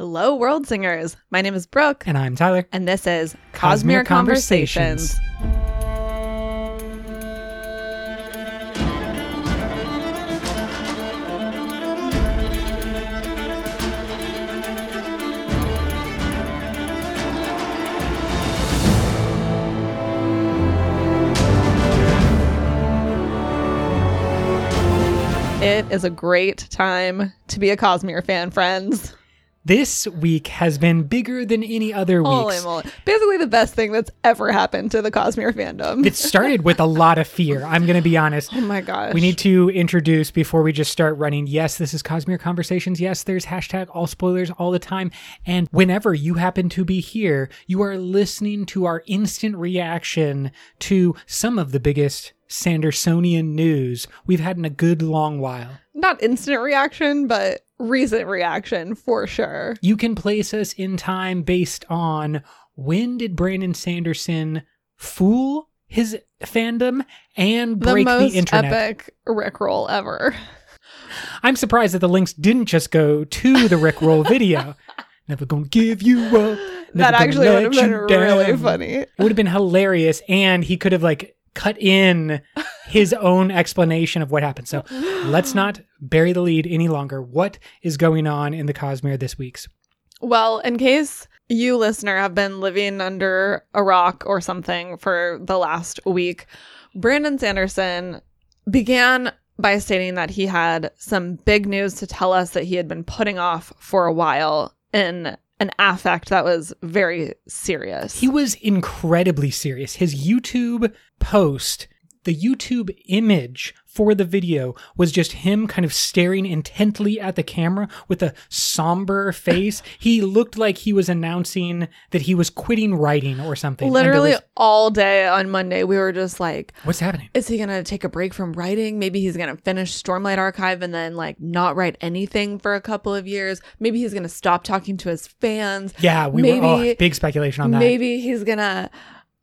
Hello, Worldsingers. My name is Brooke, And I'm Tyler. and this is Cosmere Cosmere Conversations. Conversations. It is a great time to be a Cosmere fan, friends. This week has been bigger than any other week. Holy weeks. moly. Basically, the best thing that's ever happened to the Cosmere fandom. It started with a lot of fear. I'm going to be honest. oh my gosh. We need to introduce before we just start running. Yes, this is Cosmere Conversations. Yes, there's hashtag all spoilers all the time. And whenever you happen to be here, you are listening to our instant reaction to some of the biggest Sandersonian news we've had in a good long while. Not instant reaction, but recent reaction for sure. You can place us in time based on when did Brandon Sanderson fool his fandom and The break the, most internet? epic Rickroll ever. I'm surprised that the links didn't just go to the Rickroll video. Never gonna give you up. that actually would have been really down. funny. It would have been hilarious, and he could have like cut in his own explanation of what happened. So let's not bury the lead any longer. What is going on in the Cosmere this week's? Well, in case you, listener, have been living under a rock or something for the last week, Brandon Sanderson began by stating that he had some big news to tell us that he had been putting off for a while in an affect that was very serious. He was incredibly serious. His YouTube post, the YouTube image for the video was just him kind of staring intently at the camera with a somber face. he looked like he was announcing that he was quitting writing or something. Literally was- all day on Monday, we were just like, what's happening? is he gonna take a break from writing? Maybe he's gonna finish Stormlight Archive and then like not write anything for a couple of years. Maybe he's gonna stop talking to his fans. Yeah, we Maybe- were oh, big speculation on that. Maybe he's gonna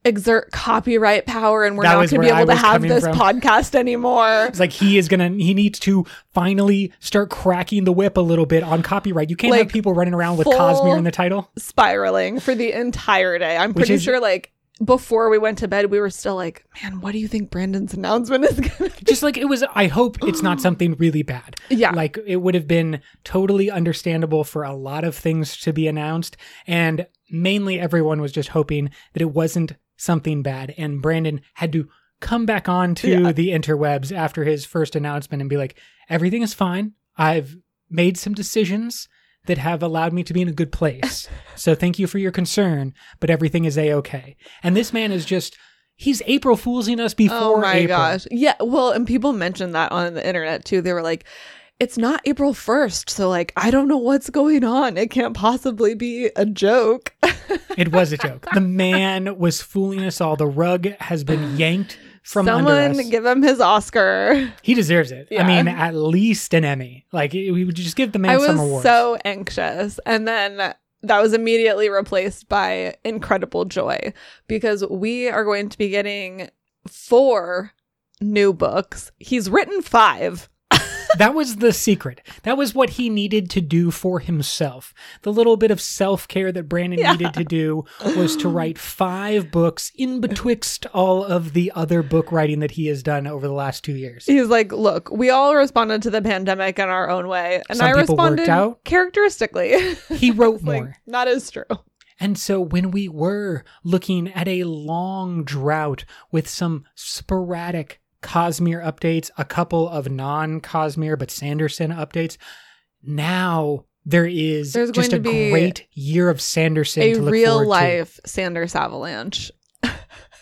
exert copyright power and we're That not gonna be able to have this from. podcast anymore. It's like he is gonna he needs to finally start cracking the whip a little bit on copyright. You can't have people running around with Cosmere in the title. Spiraling for the entire day. I'm Which pretty is- sure like before we went to bed, we were still like, man, what do you think Brandon's announcement is gonna be? just like it was i hope it's not something really bad Yeah. like it would have been totally understandable for a lot of things to be announced and mainly everyone was just hoping that it wasn't something bad and brandon had to come back on to Yeah. the interwebs after his first announcement and be like everything is fine i've made some decisions that have allowed me to be in a good place so thank you for your concern but everything is a-okay and this man is just he's april foolsing us before Oh my April. gosh. Yeah. Well, and people mentioned that on the internet too. They were like, it's not April 1st. So, like, I don't know what's going on. It can't possibly be a joke. It was a joke. The man was fooling us all. The rug has been yanked from under Someone us. give him his Oscar. he deserves it. Yeah. I mean, at least an Emmy. Like we would just give the man I some was so anxious. And then that was immediately replaced by incredible joy because we are going to be getting four new books. He's written five. That was the secret. That was what he needed to do for himself. The little bit of self care that Brandon Yeah. needed to do was to write five books in betwixt all of the other book writing that he has done over the last two years. He's like, look, we all responded to the pandemic in our own way. And Some I responded out. characteristically. He wrote like, more. that is true. And so when we were looking at a long drought with some sporadic Cosmere updates, a couple of non Cosmere but Sanderson updates, now there is There's just a great year of Sanderson A to look real forward to. life Sanders Avalanche.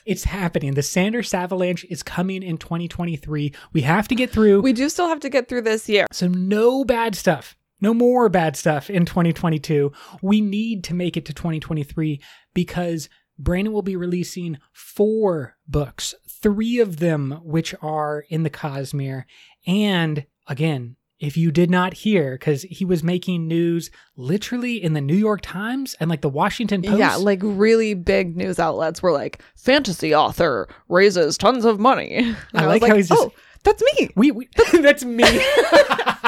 It's happening. The Sanders Avalanche is coming in 2023. We have to get through. We do still have to get through this year. So no bad stuff. No more bad stuff in 2022. We need to make it to 2023 because Brandon will be releasing four books, three of them which are in the Cosmere. And again, if you did not hear, because he was making news literally in the New York Times and like the Washington Post. Yeah, like really big news outlets were like, fantasy author raises tons of money. And I was like how he's just- oh, that's me. We, we that's me.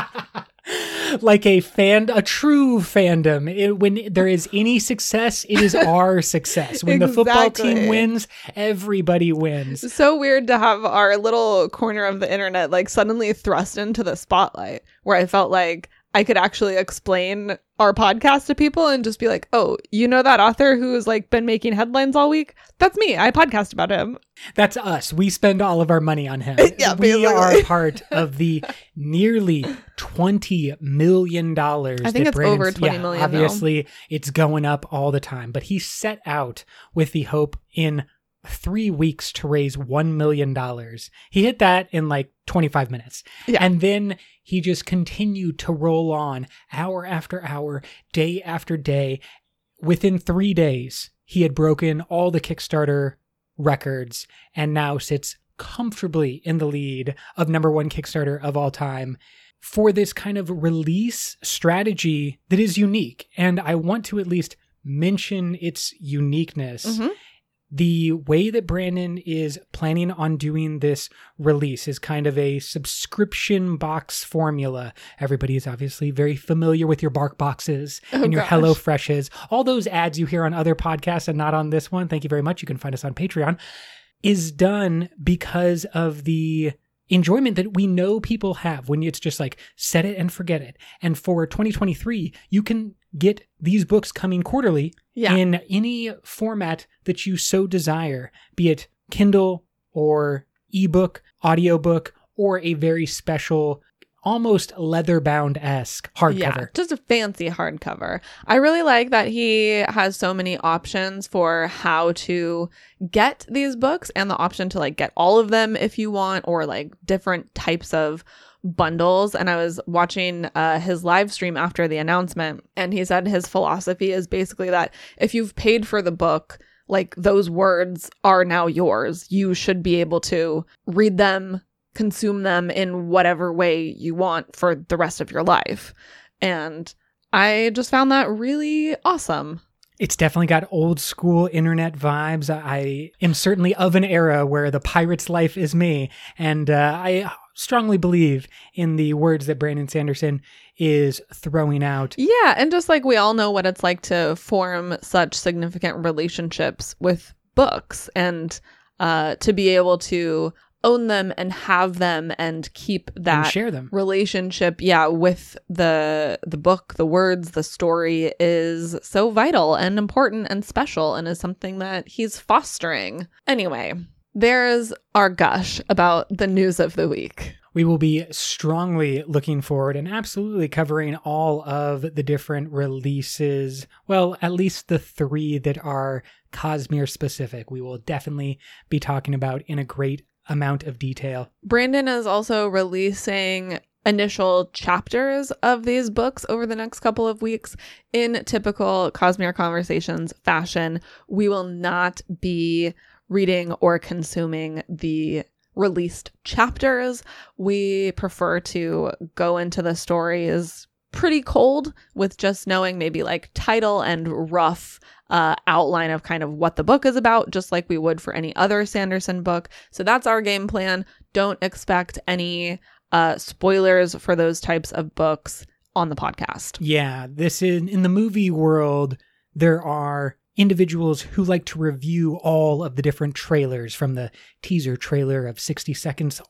like a fan, a true fandom. It, when there is any success, it is our success. When the football team wins, everybody wins. so weird to have our little corner of the internet like suddenly thrust into the spotlight where I felt like I could actually explain our podcast to people and just be like, "Oh, you know that author who's like been making headlines all week? That's me. I podcast about him." That's us. We spend all of our money on him. Yeah, we basically. are part of the nearly twenty million dollars. I think it's over Brandon's- 20 yeah, million now. Obviously, it's going up all the time. But he set out with the hope in three weeks to raise one million dollars. He hit that in like twenty five minutes, Yeah. and then he just continued to roll on hour after hour, day after day. Within three days, he had broken all the Kickstarter records and now sits comfortably in the lead of number one Kickstarter of all time for this kind of release strategy that is unique. And I want to at least mention its uniqueness. Mhm. The way that Brandon is planning on doing this release is kind of a subscription box formula. Everybody is obviously very familiar with your bark boxes Oh, and your gosh. Hello Freshes, all those ads you hear on other podcasts and not on this one. Thank you very much. You can find us on Patreon. Is done because of the enjoyment that we know people have when it's just like set it and forget it. And for 2023, you can get these books coming quarterly Yeah. in any format that you so desire, be it Kindle or ebook, audiobook, or a very special, almost leather bound esque Yeah, hardcover. just a fancy hardcover. I really like that he has so many options for how to get these books and the option to like get all of them if you want or like different types of bundles and I was watching uh his live stream after the announcement and he said his philosophy is basically that if you've paid for the book like those words are now yours. You should be able to read them, consume them in whatever way you want for the rest of your life. And I just found that really awesome. It's definitely got old school internet vibes. I am certainly of an era where the pirate's life is me. And uh, I strongly believe in the words that Brandon Sanderson is throwing out. Yeah, and just like we all know what it's like to form such significant relationships with books and uh to be able to own them and have them and keep and that share them. relationship yeah with the the book the words the story is so vital and important and special and is something that he's fostering anyway there's our gush about the news of the week We will be strongly looking forward and absolutely covering all of the different releases. Well, at least the three that are Cosmere specific. We will definitely be talking about in a great amount of detail. brandon is also releasing initial chapters of these books over the next couple of weeks in typical cosmere conversations fashion we will not be reading or consuming the released chapters. We prefer to go into the stories pretty cold with just knowing maybe like title and rough uh, outline of kind of what the book is about, just like we would for any other Sanderson book. So that's our game plan. Don't expect any uh, spoilers for those types of books on the podcast. Yeah, this in in the movie world there are individuals who like to review all of the different trailers from the teaser trailer of 60 seconds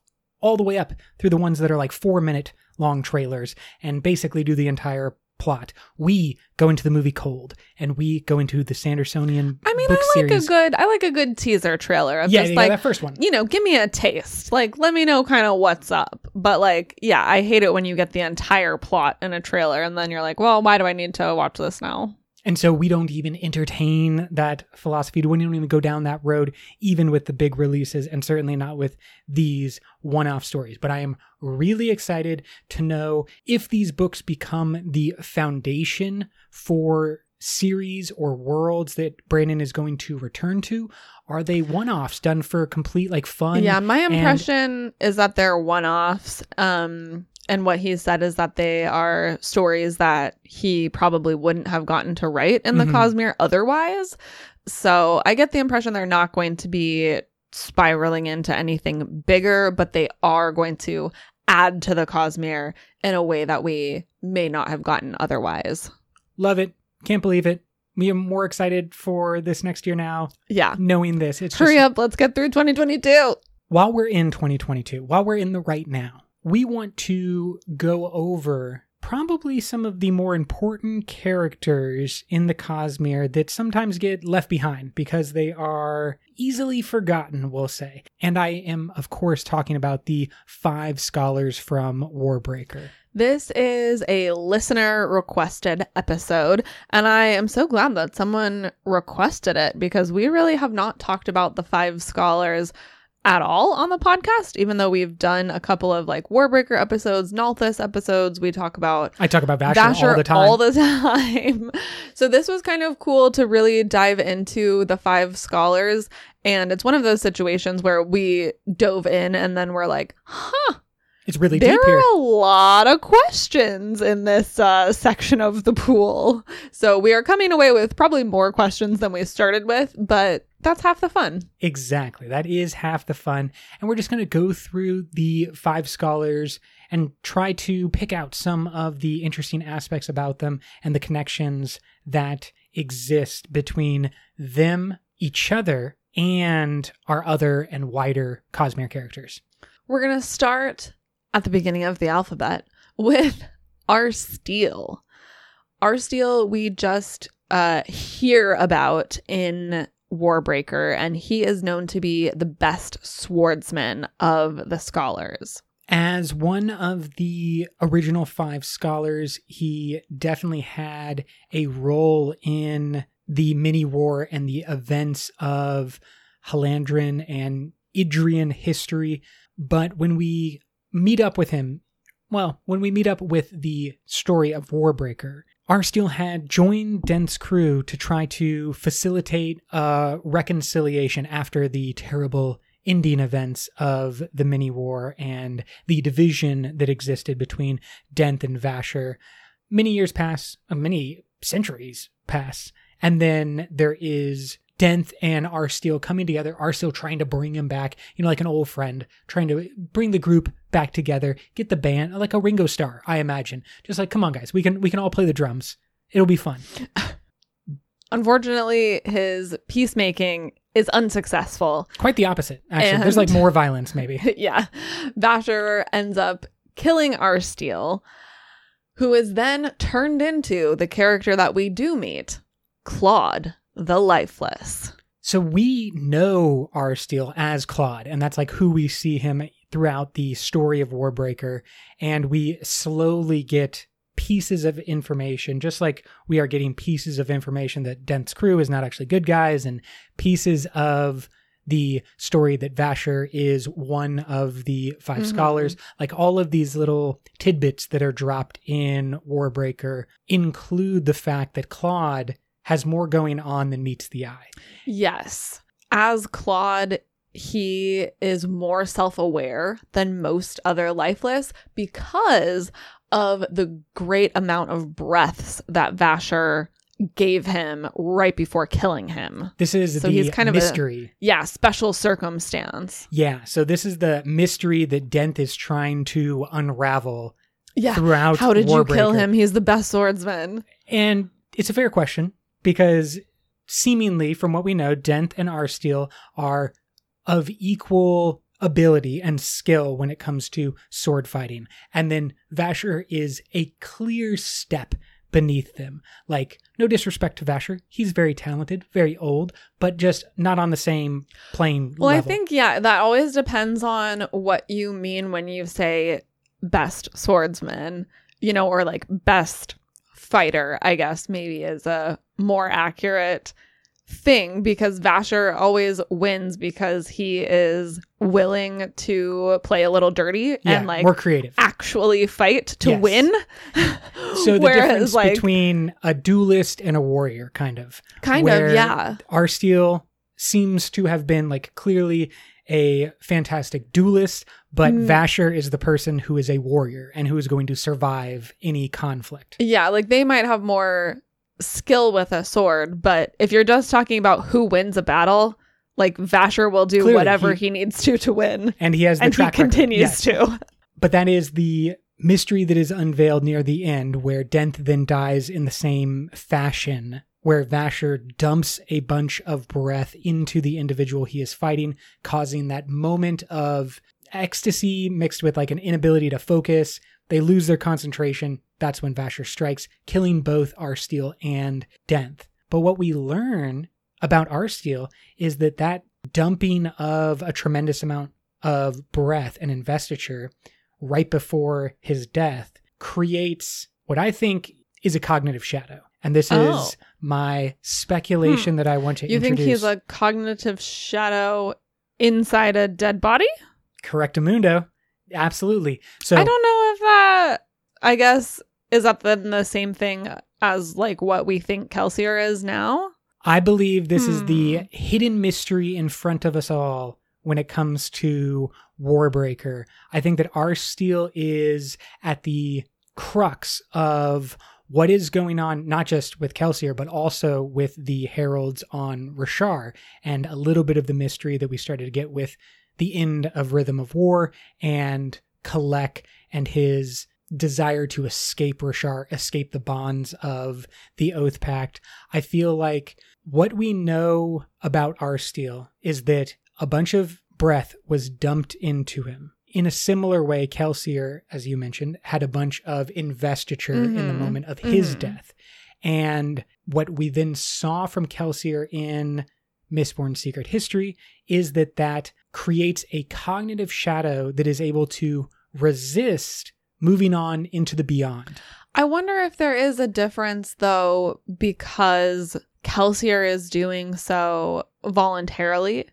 all the way up through the ones that are like 4 minute long trailers and basically do the entire plot. We go into the movie cold and we go into the Sandersonian I mean, I like series. a good, I like a good teaser trailer of yeah, just yeah, like that first one. you know, give me a taste. Like, let me know kind of what's up. But, like, yeah, I hate it when you get the entire plot in a trailer and then you're like, well, why do I need to watch this now? And so we don't even entertain that philosophy. We don't even go down that road, even with the big releases, and certainly not with these one off stories. But I am really excited to know if these books become the foundation for series or worlds that Brandon is going to return to. Are they one offs done for complete like fun? yeah, my and- impression is that they're one offs. Um, and what he said is that they are stories that he probably wouldn't have gotten to write in the Mhm. Cosmere otherwise. So I get the impression they're not going to be spiraling into anything bigger, but they are going to add to the Cosmere in a way that we may not have gotten otherwise. Love it. Can't believe it. We are more excited for this next year now, Yeah. knowing this. It's Hurry just, up, let's get through 2022. while we're in 2022, while we're in the right now, we want to go over probably some of the more important characters in the Cosmere that sometimes get left behind because they are easily forgotten, we'll say. And I am, of course, talking about the five scholars from Warbreaker. This is a listener requested episode, and I am so glad that someone requested it because we really have not talked about the five scholars at all on the podcast, even though we've done a couple of like Warbreaker episodes, Nalthis episodes. We talk about I talk about Vasher, Vasher all the time. all the time. so this was kind of cool to really dive into the five scholars. And it's one of those situations where we dove in and then we're like, huh, it's really there deep here. are a lot of questions in this uh, section of the pool. So we are coming away with probably more questions than we started with, but that's half the fun. Exactly. That is half the fun. And we're just going to go through the five scholars and try to pick out some of the interesting aspects about them and the connections that exist between them, each other, and our other and wider Cosmere characters. We're going to start at the beginning of the alphabet with Arsteel. Our steel we just uh, hear about in Warbreaker, and he is known to be the best swordsman of the scholars. As one of the original five scholars, he definitely had a role in the Manywar and the events of Hallandren and Idrian history. But when we meet up with him, well, when we meet up with the story of Warbreaker, Arsteel had joined Denth's crew to try to facilitate a reconciliation after the terrible Indian events of the Manywar and the division that existed between Denth and Vasher. Many years pass, uh, many centuries pass, and then there is Denth and Arsteel coming together. Arsteel trying to bring him back, you know, like an old friend, trying to bring the group back together, get the band like a Ringo Starr, I imagine. Just like, come on, guys, we can we can all play the drums. It'll be fun. Unfortunately, his peacemaking is unsuccessful. Quite the opposite, actually. There's like more violence, maybe. yeah. Vasher ends up killing Arsteel, who is then turned into the character that we do meet, Clod the Lifeless. So we know Arsteel as Clod, and that's like who we see him throughout the story of Warbreaker, and we slowly get pieces of information, just like we are getting pieces of information that Denth's crew is not actually good guys, and pieces of the story that Vasher is one of the 5 Mhm. scholars. Like all of these little tidbits that are dropped in Warbreaker include the fact that Clod has more going on than meets the eye. Yes. As Clod, he is more self aware than most other lifeless because of the great amount of breaths that Vasher gave him right before killing him. This is So the he's kind of a- mystery. Yeah, special circumstance. yeah, so this is the mystery that Denth is trying to unravel Yeah. throughout. How did you kill him? He's the best swordsman. And it's a fair question because seemingly, from what we know, Denth and Arsteel are of equal ability and skill when it comes to sword fighting. And then Vasher is a clear step beneath them. Like, no disrespect to Vasher. He's very talented, very old, but just not on the same plane Well, I think, yeah, that always depends on what you mean when you say best swordsman, you know, or like best fighter, I guess maybe is a more accurate thing because Vasher always wins because he is willing to play a little dirty yeah, and like more creative. actually fight to Yes. win. So the Whereas, difference like, between a duelist and a warrior, kind of. kind of, yeah. Arsteel seems to have been like clearly a fantastic duelist, but Mm. Vasher is the person who is a warrior and who is going to survive any conflict. Yeah, like they might have more skill with a sword, but if you're just talking about who wins a battle, like Vasher will do Clearly, whatever he- he, needs to to win, And he has the and he continues Yes. to. but that is the mystery that is unveiled near the end, where Denth then dies in the same fashion, where Vasher dumps a bunch of breath into the individual he is fighting, causing that moment of ecstasy mixed with like an inability to focus. They lose their concentration. That's when Vasher strikes, killing both Arsteel and Denth. But what we learn about Arsteel is that that dumping of a tremendous amount of breath and investiture right before his death creates what I think is a cognitive shadow. And this Oh. is my speculation hmm. that I want to introduce. You think he's a cognitive shadow inside a dead body? Correctamundo. Absolutely. So I don't know if that. I guess is that then the same thing as like what we think Kelsier is now? I believe this is Hmm. the hidden mystery in front of us all when it comes to Warbreaker. I think that Arsteel is at the crux of what is going on, not just with Kelsier, but also with the heralds on Roshar, and a little bit of the mystery that we started to get with the end of Rhythm of War and Kalak and his desire to escape Roshar, escape the bonds of the Oathpact. I feel like what we know about Arsteel is that a bunch of breath was dumped into him. In a similar way, Kelsier, as you mentioned, had a bunch of investiture in the Mhm. moment of his Mhm. death. And what we then saw from Kelsier in Mistborn Secret History is that that creates a cognitive shadow that is able to resist moving on into the beyond. I wonder if there is a difference though, because Kelsier is doing so voluntarily.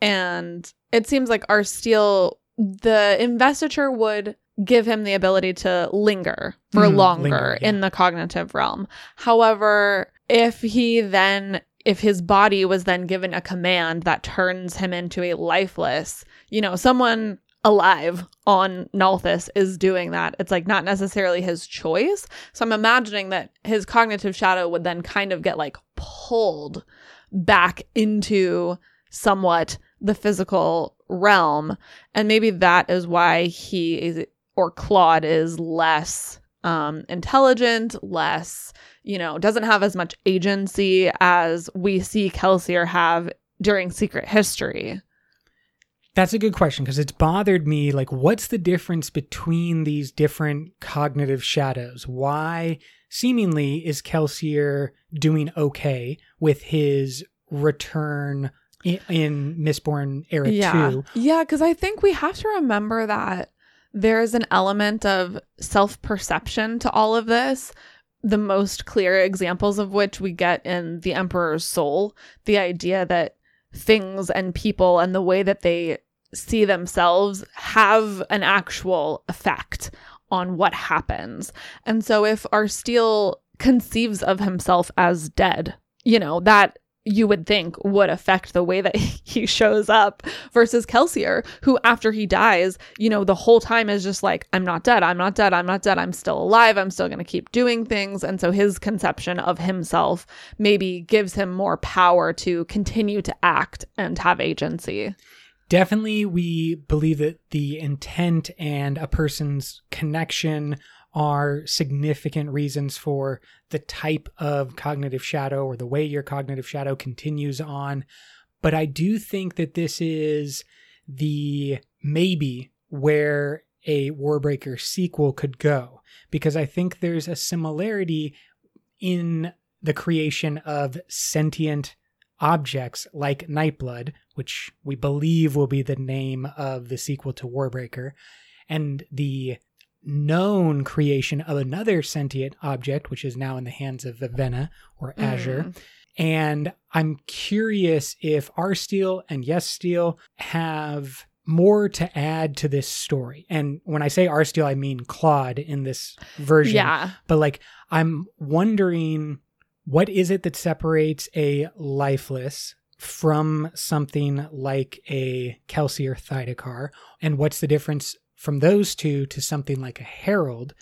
And it seems like Arsteel, the investiture would give him the ability to linger for Mhm, longer linger, yeah. in the cognitive realm. However, if he then if his body was then given a command that turns him into a lifeless, you know, someone alive on Nalthis is doing that. It's like not necessarily his choice. So I'm imagining that his cognitive shadow would then kind of get like pulled back into somewhat the physical realm. And maybe that is why he is, or Clod is less um, intelligent, less, you know, doesn't have as much agency as we see Kelsier have during Secret History. That's a good question because it's bothered me. Like, what's the difference between these different cognitive shadows? Why, seemingly, is Kelsier doing okay with his return in, in Mistborn Era yeah. 2? Yeah, because I think we have to remember that there's an element of self perception to all of this. The most clear examples of which we get in The Emperor's Soul the idea that things and people and the way that they see themselves have an actual effect on what happens. And so if Arsteel conceives of himself as dead, you know, that you would think would affect the way that he shows up versus Kelsier, who after he dies, you know, the whole time is just like, I'm not dead, I'm not dead, I'm not dead, I'm still alive, I'm still going to keep doing things. And so his conception of himself maybe gives him more power to continue to act and have agency. Definitely, we believe that the intent and a person's connection are significant reasons for the type of cognitive shadow or the way your cognitive shadow continues on. But I do think that this is the maybe where a Warbreaker sequel could go, because I think there's a similarity in the creation of sentient objects like Nightblood, which we believe will be the name of the sequel to Warbreaker, and the known creation of another sentient object, which is now in the hands of Vivenna or Azure. Mm. And I'm curious if Arsteel and Yesteel have more to add to this story. And when I say Arsteel, I mean Clod in this version. Yeah. But like, I'm wondering what is it that separates a lifeless from something like a Kelsier Thaidakar? And what's the difference from those two to something like a Herald,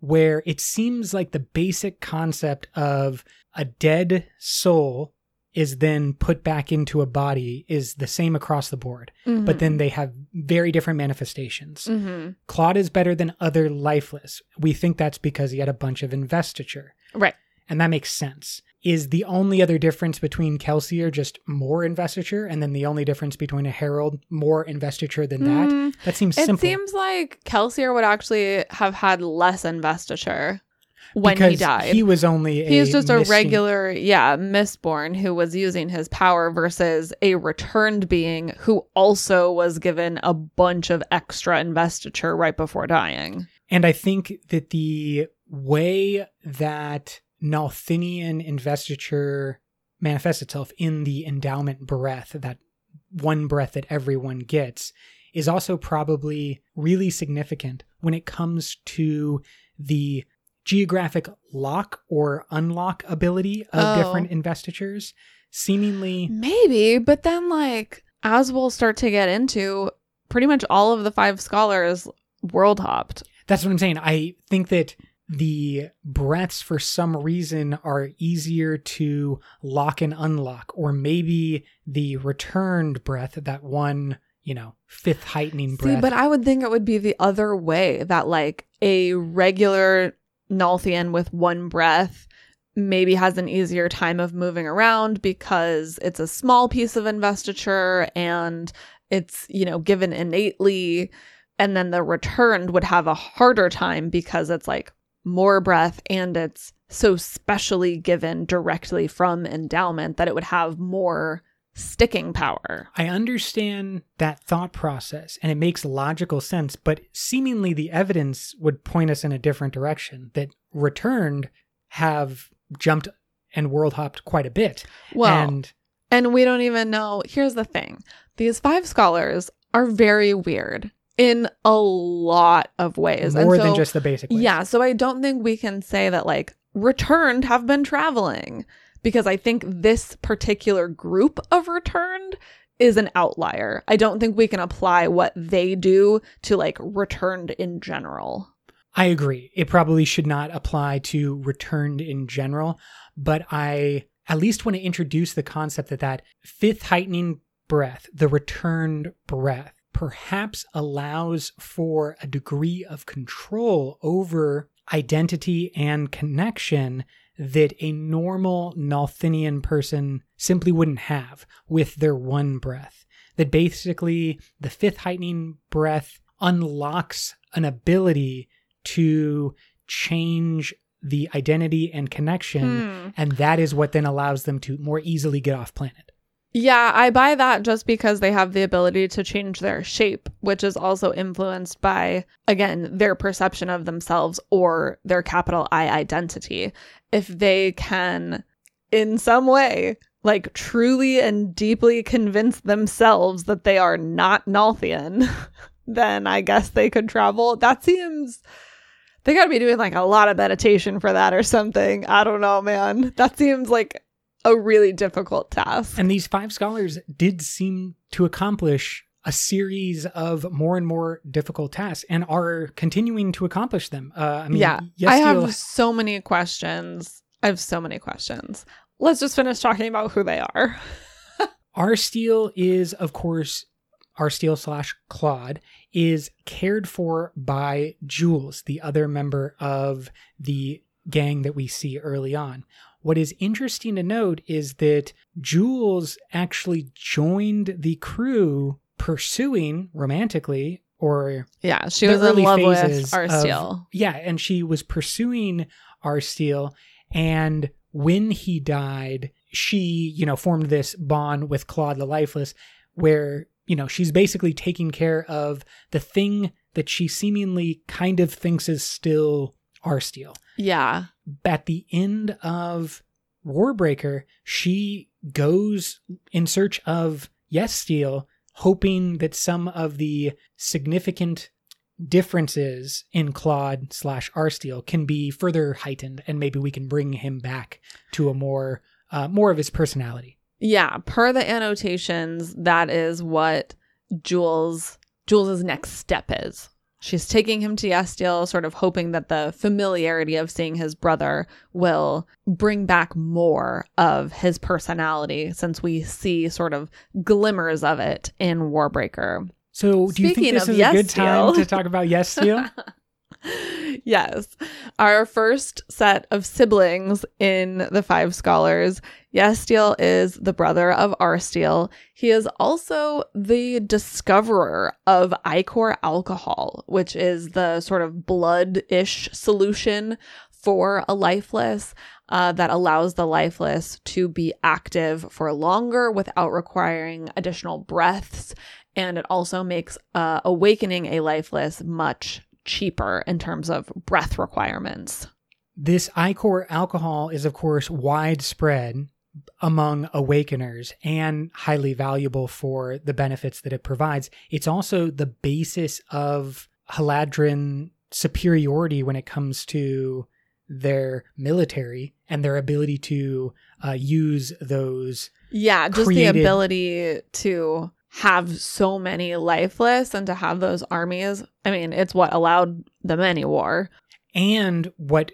where it seems like the basic concept of a dead soul is then put back into a body is the same across the board, Mm-hmm. but then they have very different manifestations. hmm Clod is better than other lifeless. We think that's because he had a bunch of investiture, right. and that makes sense. Is the only other difference between Kelsier just more investiture, and then the only difference between a herald more investiture than that? Mm, That seems simple. It simple. seems like Kelsier would actually have had less investiture when because he died. He was only a He's just a regular, yeah, Mistborn who was using his power versus a returned being who also was given a bunch of extra investiture right before dying. And I think that the way that Nalthinian investiture manifests itself in the endowment breath, that one breath that everyone gets, is also probably really significant when it comes to the geographic lock or unlock ability of Oh. different investitures. Seemingly, Maybe, but then like as we'll start to get into, pretty much all of the five scholars world hopped. That's what I'm saying. I think that the breaths, for some reason, are easier to lock and unlock, or maybe the returned breath, that one, you know, fifth heightening breath. See, but I would think it would be the other way that like a regular Nalthian with one breath maybe has an easier time of moving around because it's a small piece of investiture and it's, you know, given innately. And then the returned would have a harder time because it's like more breath and it's so specially given directly from endowment that it would have more sticking power. I understand that thought process and it makes logical sense, but seemingly the evidence would point us in a different direction that returned have jumped and world hopped quite a bit. Well, and And we don't even know. Here's the thing these five scholars are very weird in a lot of ways. more and so, than just the basic ways. Yeah. So I don't think we can say that, like, returned have been traveling because I think this particular group of returned is an outlier. I don't think we can apply what they do to, like, returned in general. I agree. It probably should not apply to returned in general, but I at least want to introduce the concept that that fifth heightening breath, the returned breath, perhaps allows for a degree of control over identity and connection that a normal Nalthinian person simply wouldn't have with their one breath. That basically the fifth heightening breath unlocks an ability to change the identity and connection. Hmm. And that is what then allows them to more easily get off planet. Yeah, I buy that just because they have the ability to change their shape, which is also influenced by, again, their perception of themselves or their capital I identity. If they can, in some way, like truly and deeply convince themselves that they are not Nalthian, then I guess they could travel. That seems. They gotta be doing like a lot of meditation for that or something. I don't know, man. That seems like a really difficult task. And these five scholars did seem to accomplish a series of more and more difficult tasks and are continuing to accomplish them. Uh, I mean, yeah, yes, I you'll- have so many questions. I have so many questions. Let's just finish talking about who they are. Arsteel is, of course, Arsteel slash Clod is cared for by Jules, the other member of the gang that we see early on. What is interesting to note is that Jules actually joined the crew pursuing romantically or Yeah, she was in love with Arsteel. yeah, and she was pursuing Arsteel. And when he died, she, you know, formed this bond with Clod the Lifeless, where, you know, she's basically taking care of the thing that she seemingly kind of thinks is still Arsteel. Yeah, At the end of Warbreaker, she goes in search of Yesteel, hoping that some of the significant differences in Clod slash Arsteel can be further heightened, and maybe we can bring him back to a more uh, more of his personality. yeah. Per the annotations, that is what Jules Jules's next step is. She's taking him to Yesteel, sort of hoping that the familiarity of seeing his brother will bring back more of his personality, since we see sort of glimmers of it in Warbreaker. So, do you think this is a good time to talk about Yesteel? yes. Our first set of siblings in the Five Scholars. Yesteel is the brother of Arsteel. He is also the discoverer of ichor alcohol, which is the sort of blood-ish solution for a lifeless uh, that allows the lifeless to be active for longer without requiring additional breaths. And it also makes uh, awakening a lifeless much cheaper in terms of breath requirements. This ichor alcohol is, of course, widespread among awakeners and highly valuable for the benefits that it provides. It's also the basis of Hallandren superiority when it comes to their military and their ability to uh, use those. Yeah, just Created- the ability to have so many lifeless and to have those armies. I mean, it's what allowed them any war. And what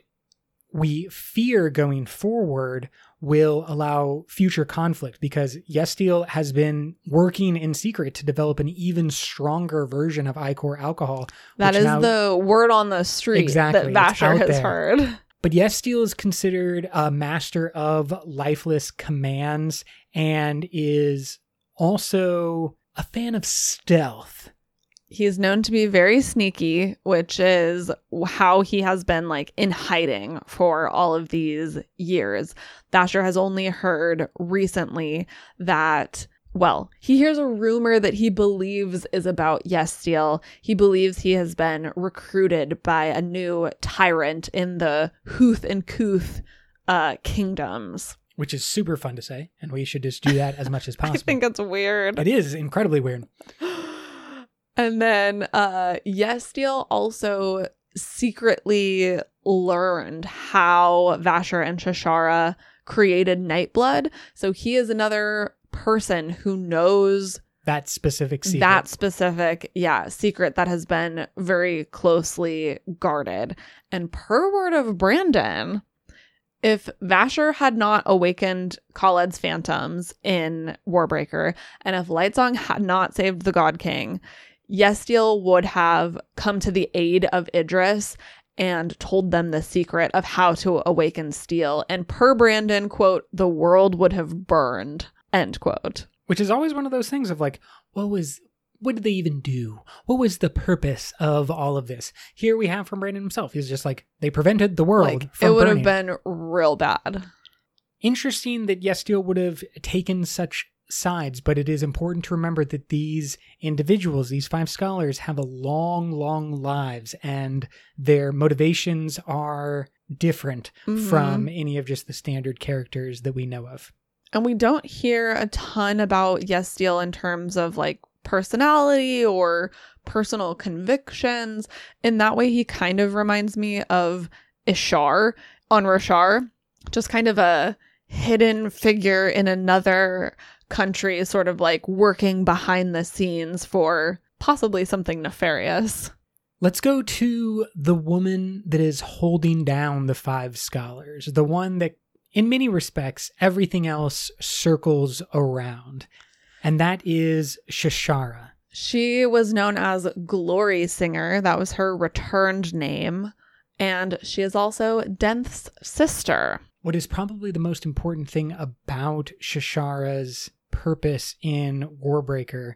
we fear going forward will allow future conflict because Yesteel has been working in secret to develop an even stronger version of Ichor alcohol. That is now- the word on the street Exactly, that Vasher has there. heard. But Yestiel is considered a master of lifeless commands and is also a fan of stealth. He's known to be very sneaky, which is how he has been like in hiding for all of these years. Thatcher has only heard recently that, well, he hears a rumor that he believes is about Yesteel. He believes he has been recruited by a new tyrant in the Huth and Kuth uh, kingdoms. Which is super fun to say, and we should just do that as much as possible. I think it's weird. it is incredibly weird. And then uh Yesteel also secretly learned how Vasher and Shashara created Nightblood. So he is another person who knows That specific secret. that specific, yeah, secret that has been very closely guarded. And per word of Brandon, if Vasher had not awakened Kalad's phantoms in Warbreaker, and if Lightsong had not saved the God King, Yesteel would have come to the aid of Idris and told them the secret of how to awaken Steel. And per Brandon, quote, the world would have burned, end quote. which is always one of those things of like what was what did they even do what was the purpose of all of this here we have from brandon himself he's just like they prevented the world Like, from it would burning. have been real bad. interesting that Yesteel would have taken such sides but it is important to remember that these individuals these five scholars have a long long lives and their motivations are different Mhm. from any of just the standard characters that we know of And we don't hear a ton about Yesteel in terms of like personality or personal convictions. In that way, he kind of reminds me of Ishar on Roshar, just kind of a hidden figure in another country, sort of like working behind the scenes for possibly something nefarious. Let's go to the woman that is holding down the five scholars, the one that, in many respects, everything else circles around. And that is Shashara. She was known as Glory Singer. That was her returned name. And she is also Denth's sister. What is probably the most important thing about Shashara's purpose in Warbreaker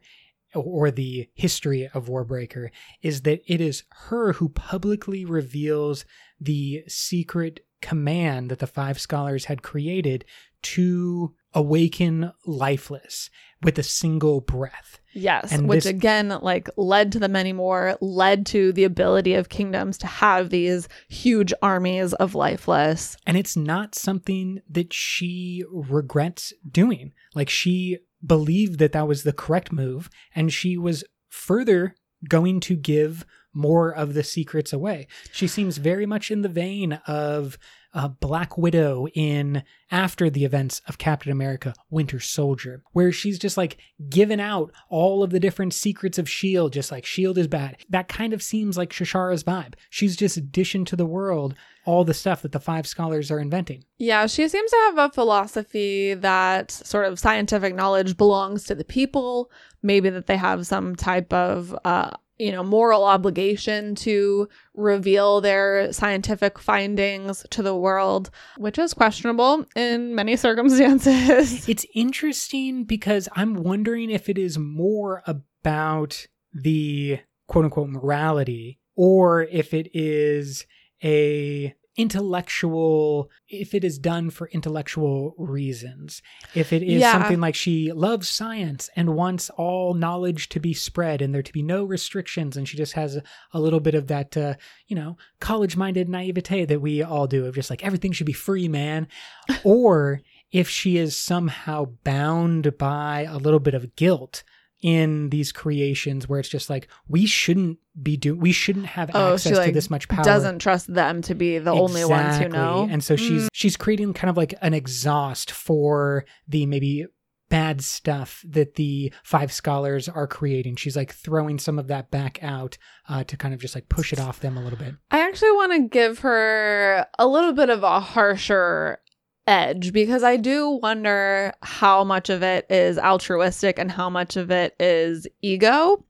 or the history of Warbreaker is that it is her who publicly reveals the secret command that the five scholars had created to awaken lifeless with a single breath. Yes, And which this- again, like, led to the Manywar, led to the ability of kingdoms to have these huge armies of lifeless. And it's not something that she regrets doing. Like she believed that that was the correct move, and she was further going to give more of the secrets away. She seems very much in the vein of uh, Black Widow in after the events of Captain America Winter Soldier, where she's just like given out all of the different secrets of S.H.I.E.L.D., just like S.H.I.E.L.D. is bad. That kind of seems like Shashara's vibe. She's just dishing to the world all the stuff that the five scholars are inventing. Yeah, she seems to have a philosophy that sort of scientific knowledge belongs to the people. Maybe that they have some type of, uh, you know, moral obligation to reveal their scientific findings to the world, which is questionable in many circumstances. It's interesting because I'm wondering if it is more about the quote unquote morality or if it is a intellectual if it is done for intellectual reasons if it is Yeah. something like she loves science and wants all knowledge to be spread and there to be no restrictions and she just has a, a little bit of that uh, you know college minded naivete that we all do of just like everything should be free man or if she is somehow bound by a little bit of guilt in these creations where it's just like we shouldn't be do we shouldn't have Oh, she, access to this much power Doesn't trust them to be the only ones who know. and so she's Mm. she's creating kind of like an exhaust for the maybe bad stuff that the five scholars are creating she's like throwing some of that back out uh, to kind of just like push it off them a little bit I actually want to give her a little bit of a harsher edge because I do wonder how much of it is altruistic and how much of it is ego.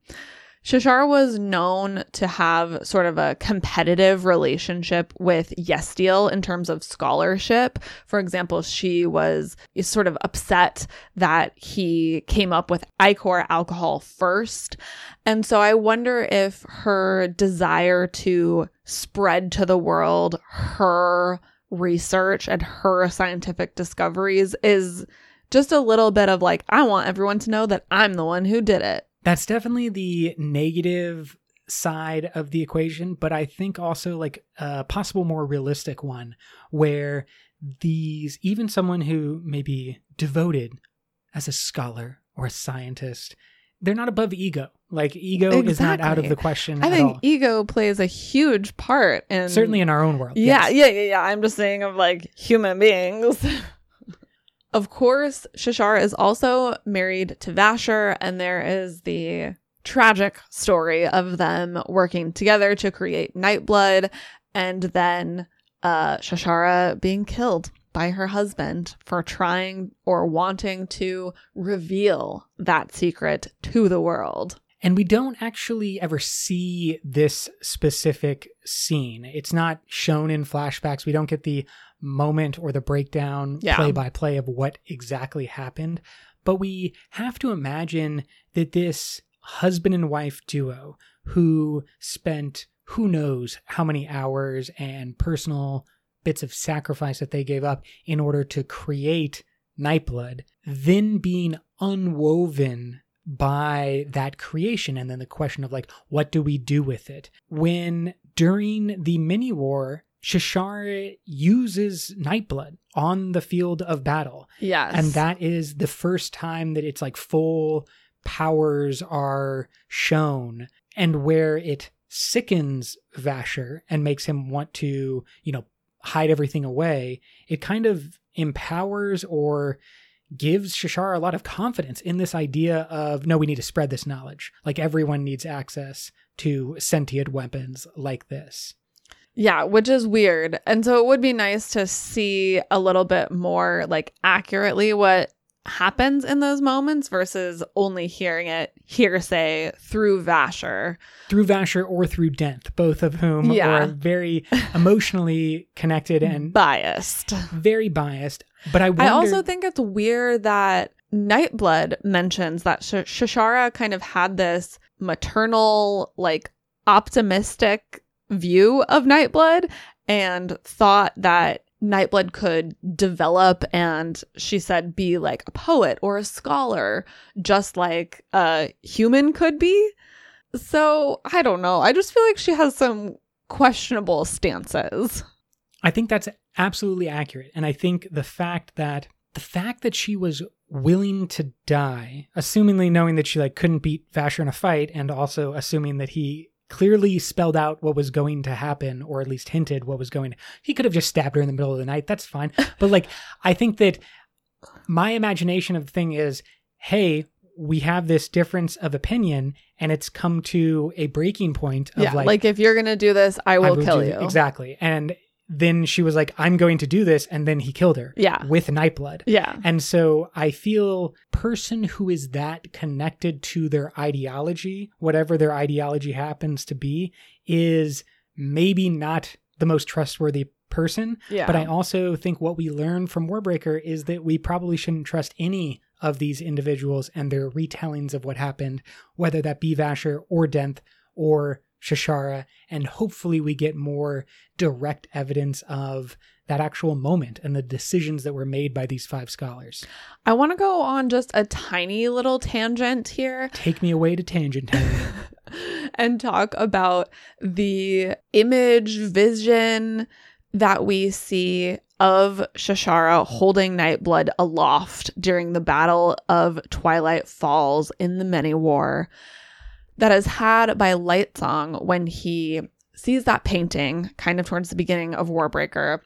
Shashar was known to have sort of a competitive relationship with Yesteel in terms of scholarship. For example, she was sort of upset that he came up with Ichor alcohol first. And so I wonder if her desire to spread to the world her research and her scientific discoveries is just a little bit of like, I want everyone to know that I'm the one who did it. that's definitely the negative side of the equation but i think also like a possible more realistic one where these even someone who may be devoted as a scholar or a scientist they're not above ego like ego is not out of the question I at think all ego plays a huge part in certainly in our own world Yeah, yes. yeah, yeah, yeah. I'm just saying of like human beings. of course, Shashar is also married to Vasher, and there is the tragic story of them working together to create Nightblood, and then uh, Shashara being killed by her husband for trying or wanting to reveal that secret to the world. And we don't actually ever see this specific scene. It's not shown in flashbacks. We don't get the moment or the breakdown play by play of what exactly happened. But we have to imagine that this husband and wife duo who spent who knows how many hours and personal bits of sacrifice that they gave up in order to create Nightblood, then being unwoven by that creation and then the question of like what do we do with it? When during the Manywar shashar uses nightblood on the field of battle. Yes. and that is the first time that it's like full powers are shown and where it sickens vasher and makes him want to you know hide everything away. It kind of empowers or gives Shashar a lot of confidence in this idea of no, we need to spread this knowledge. Like everyone needs access to sentient weapons like this. Yeah, which is weird. And so it would be nice to see a little bit more like accurately what happens in those moments versus only hearing it hearsay through Vasher. Through Vasher or through Denth, both of whom Yeah. are very emotionally connected and biased. very biased. But I wonder, I also think it's weird that Nightblood mentions that Sh- Shashara kind of had this maternal, like optimistic view of Nightblood and thought that Nightblood could develop and she said be like a poet or a scholar, just like a human could be. So I don't know. I just feel like she has some questionable stances. I think that's absolutely accurate. And I think the fact that the fact that she was willing to die, assumingly knowing that she like couldn't beat Vasher in a fight, and also assuming that he clearly spelled out what was going to happen or at least hinted what was going he could have just stabbed her in the middle of the night that's fine but like i think that my imagination of the thing is hey we have this difference of opinion and it's come to a breaking point of yeah, like, like, if you're gonna do this, I I will will kill you. exactly and then she was like i'm going to do this and then he killed her Yeah. with nightblood Yeah. and so I feel person who is that connected to their ideology, whatever their ideology happens to be, is maybe not the most trustworthy person. Yeah. But I also think what we learn from Warbreaker is that we probably shouldn't trust any of these individuals and their retellings of what happened, whether that be Vasher or Denth or Shashara. And hopefully we get more direct evidence of that actual moment and the decisions that were made by these five scholars. I want to go on just a tiny little tangent here Take me away to tangent time. and talk about the image vision that we see of Shashara holding Nightblood aloft during the Battle of Twilight Falls in the Manywar that is had by Lightsong when he sees that painting kind of towards the beginning of Warbreaker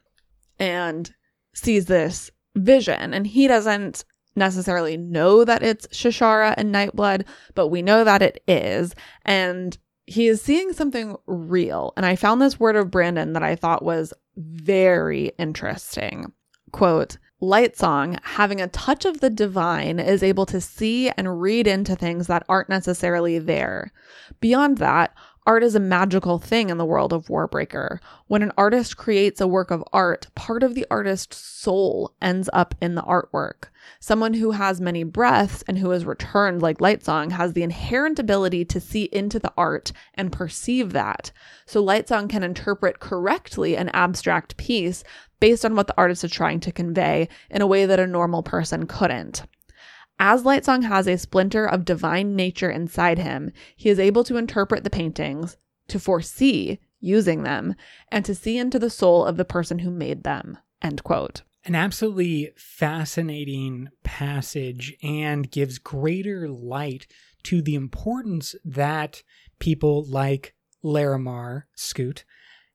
and sees this vision. And he doesn't necessarily know that it's Shashara and Nightblood, but we know that it is. And he is seeing something real. And I found this word of Brandon that I thought was very interesting. Quote, Lightsong, having a touch of the divine, is able to see and read into things that aren't necessarily there. Beyond that, art is a magical thing in the world of Warbreaker. When an artist creates a work of art, part of the artist's soul ends up in the artwork. Someone who has many breaths and who is returned like Lightsong has the inherent ability to see into the art and perceive that. So Lightsong can interpret correctly an abstract piece based on what the artist is trying to convey in a way that a normal person couldn't. As Lightsong has a splinter of divine nature inside him, he is able to interpret the paintings, to foresee using them, and to see into the soul of the person who made them. End quote. An absolutely fascinating passage and gives greater light to the importance that people like Llarimar, Scoot,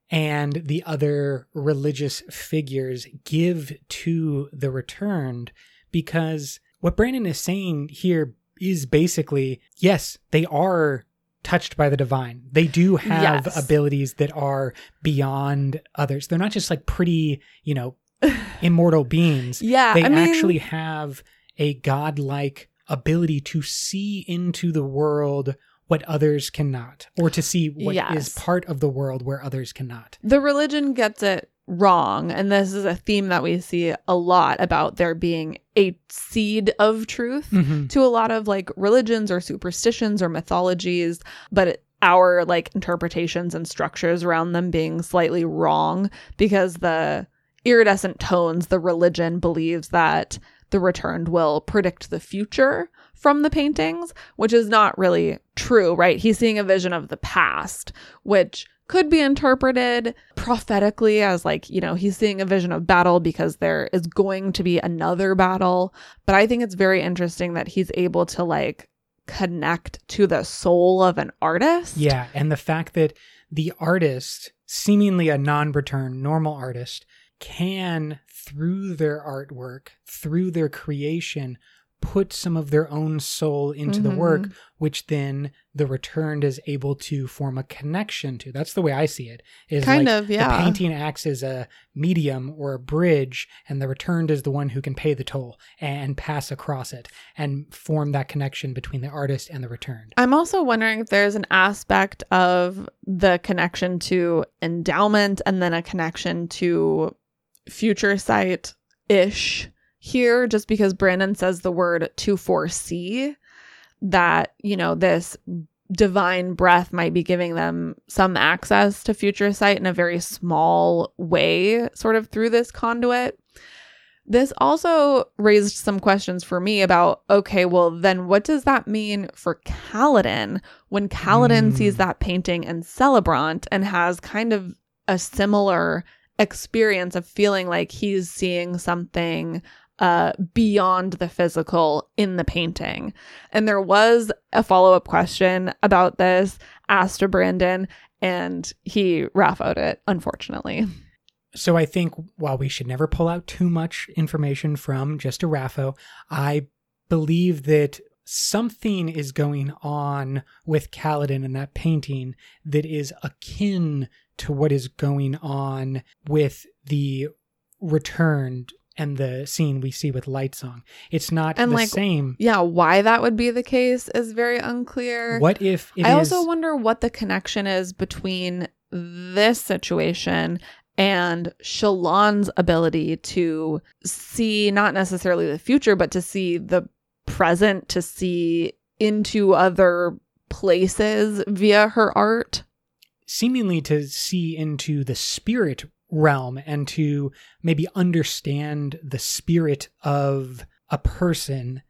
and the other religious figures give to the returned because what Brandon is saying here is basically yes, they are touched by the divine. They do have Yes. abilities that are beyond others. They're not just like pretty, you know, immortal beings. Yeah, They I mean, actually have a godlike ability to see into the world what others cannot, or to see what is Yes. part of the world where others cannot. the religion gets it wrong. And this is a theme that we see a lot about there being a seed of truth Mhm. to a lot of like religions or superstitions or mythologies, but our like interpretations and structures around them being slightly wrong because the iridescent tones, the religion believes that the returned will predict the future from the paintings, which is not really true, right? He's seeing a vision of the past, which could be interpreted prophetically as like, you know, he's seeing a vision of battle because there is going to be another battle. But I think it's very interesting that he's able to like connect to the soul of an artist. Yeah, and the fact that the artist, seemingly a non-return normal artist, can through their artwork, through their creation, put some of their own soul into the Mhm. work, which then the returned is able to form a connection to. That's the way I see it. Is Kind like of, yeah. The painting acts as a medium or a bridge, and the returned is the one who can pay the toll and pass across it and form that connection between the artist and the returned. I'm also wondering if there's an aspect of the connection to endowment and then a connection to future sight ish here, just because Brandon says the word to foresee that, you know, this divine breath might be giving them some access to future sight in a very small way, sort of through this conduit. This also raised some questions for me about okay, well, then what does that mean for Kaladin when Kaladin Mm. sees that painting in Celebrant and has kind of a similar experience of feeling like he's seeing something uh, beyond the physical in the painting. And there was a follow up question about this asked to Brandon, and he RAFOed it, unfortunately. So I think while we should never pull out too much information from just a RAFO, I believe that something is going on with Kaladin in that painting that is akin to what is going on with the returned and the scene we see with Lightsong. It's not And, the like, same. Yeah, why that would be the case is very unclear. What if it I is- also wonder what the connection is between this situation and Shallan's ability to see not necessarily the future, but to see the present, to see into other places via her art. seemingly to see into the spirit realm and to maybe understand the spirit of a person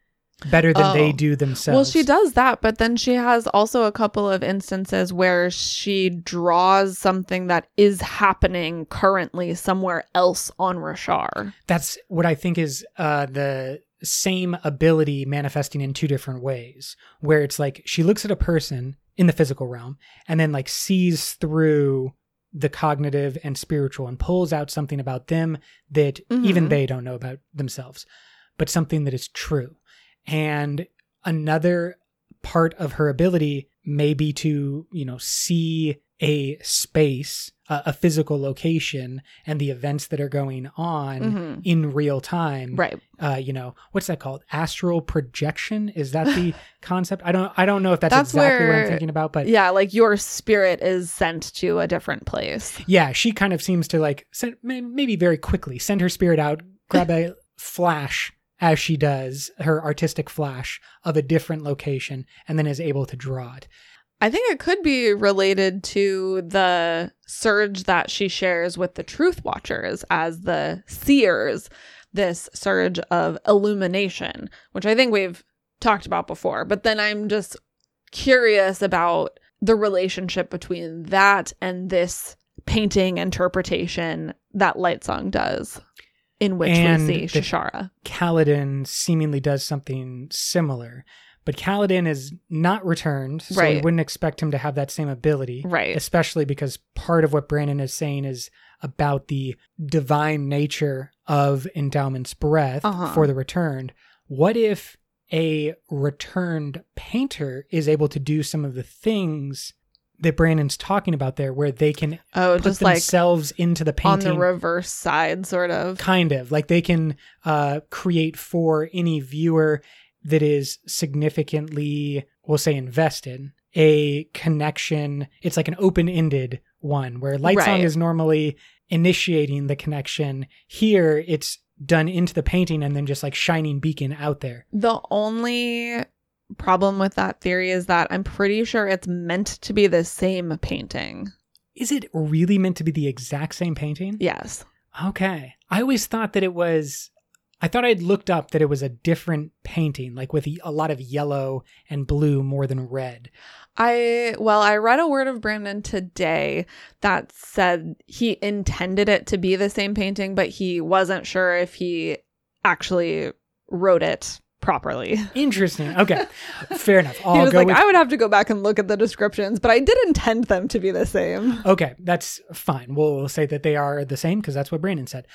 better than they Oh. do themselves. Well, she does that, but then she has also a couple of instances where she draws something that is happening currently somewhere else on Roshar. That's what I think is uh, the same ability manifesting in two different ways, where it's like she looks at a person in the physical realm and then like sees through the cognitive and spiritual and pulls out something about them that even Mhm. they don't know about themselves, but something that is true. And another part of her ability may be to, you know, see a space, a, a physical location, and the events that are going on Mhm. in real time. Right. Uh, you know, what's that called? Astral projection? Is that the concept? I don't. I don't know if that's, That's exactly what I'm thinking about, but Yeah, like your spirit is sent to a different place. yeah, she kind of seems to like send, maybe very quickly send her spirit out, grab a flash as she does her artistic flash of a different location, and then is able to draw it. I think it could be related to the surge that she shares with the Truthwatchers as the seers, this surge of illumination, which I think we've talked about before. But then I'm just curious about the relationship between that and this painting interpretation that Lightsong does, in which And we see Shashara. Kaladin seemingly does something similar, but Kaladin is not returned, so we wouldn't expect him to have that same ability. Right. especially because part of what Brandon is saying is about the divine nature of Endowment's breath Uh-huh. for the returned. What if a returned painter is able to do some of the things that Brandon's talking about there, where they can Oh, put just like themselves into the painting on the reverse side, sort of. kind of like they can uh, create for any viewer that is significantly we'll say invested a connection it's like an open-ended one where lightsong Right. is normally initiating the connection here it's done into the painting and then just like shining beacon out there The only problem with that theory is that I'm pretty sure it's meant to be the same painting. is it really meant to be the exact same painting Yes. okay i always thought that it was i thought i'd looked up that it was a different painting like with a lot of yellow and blue more than red I well, I read a word of Brandon today that said he intended it to be the same painting, but he wasn't sure if he actually wrote it properly. Interesting. Okay. Fair enough. I'll was go like, with I would have to go back and look at the descriptions, but I did intend them to be the same. Okay, that's fine. We'll, we'll say that they are the same because that's what Brandon said.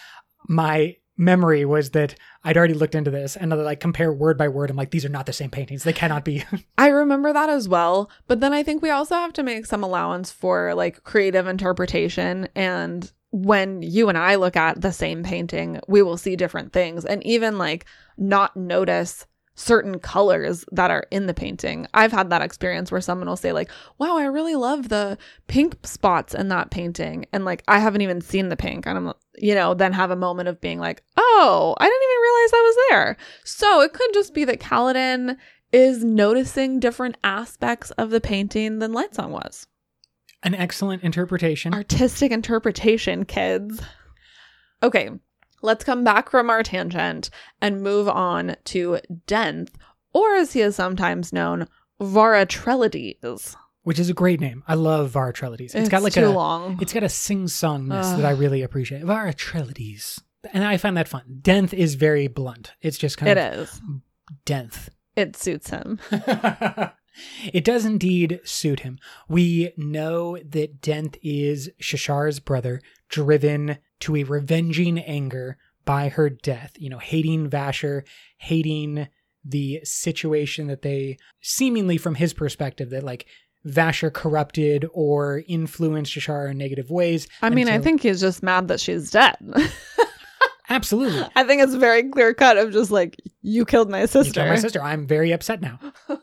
My memory was that I'd already looked into this and I like compare word by word. I'm like, these are not the same paintings. They cannot be. I remember that as well. But then I think we also have to make some allowance for like creative interpretation. And when you and I look at the same painting, we will see different things and even like not notice certain colors that are in the painting. I've had that experience where someone will say like, "Wow, I really love the pink spots in that painting." And like I haven't even seen the pink and I'm you know, then have a moment of being like, "Oh, I didn't even realize that was there." So, it could just be that Kaladin is noticing different aspects of the painting than Lightsong was. An excellent interpretation. Artistic interpretation, kids. Okay, let's come back from our tangent and move on to Denth, or as he is sometimes known, VaraTreledees. which is a great name. I love VaraTreledees. It's got like too a long. it's got a sing songness that I really appreciate. VaraTreledees. and I find that fun. Denth is very blunt. It's just kind It of It is. Denth. It suits him. it does indeed suit him. We know that Denth is Shashar's brother, driven to a revenging anger by her death. You know, hating Vasher, hating the situation that they seemingly, from his perspective, that like Vasher corrupted or influenced Shashar in negative ways. I mean, I think he's just mad that she's dead. absolutely. I think it's very clear cut of just like, you killed my You sister. killed my sister. I'm very upset now.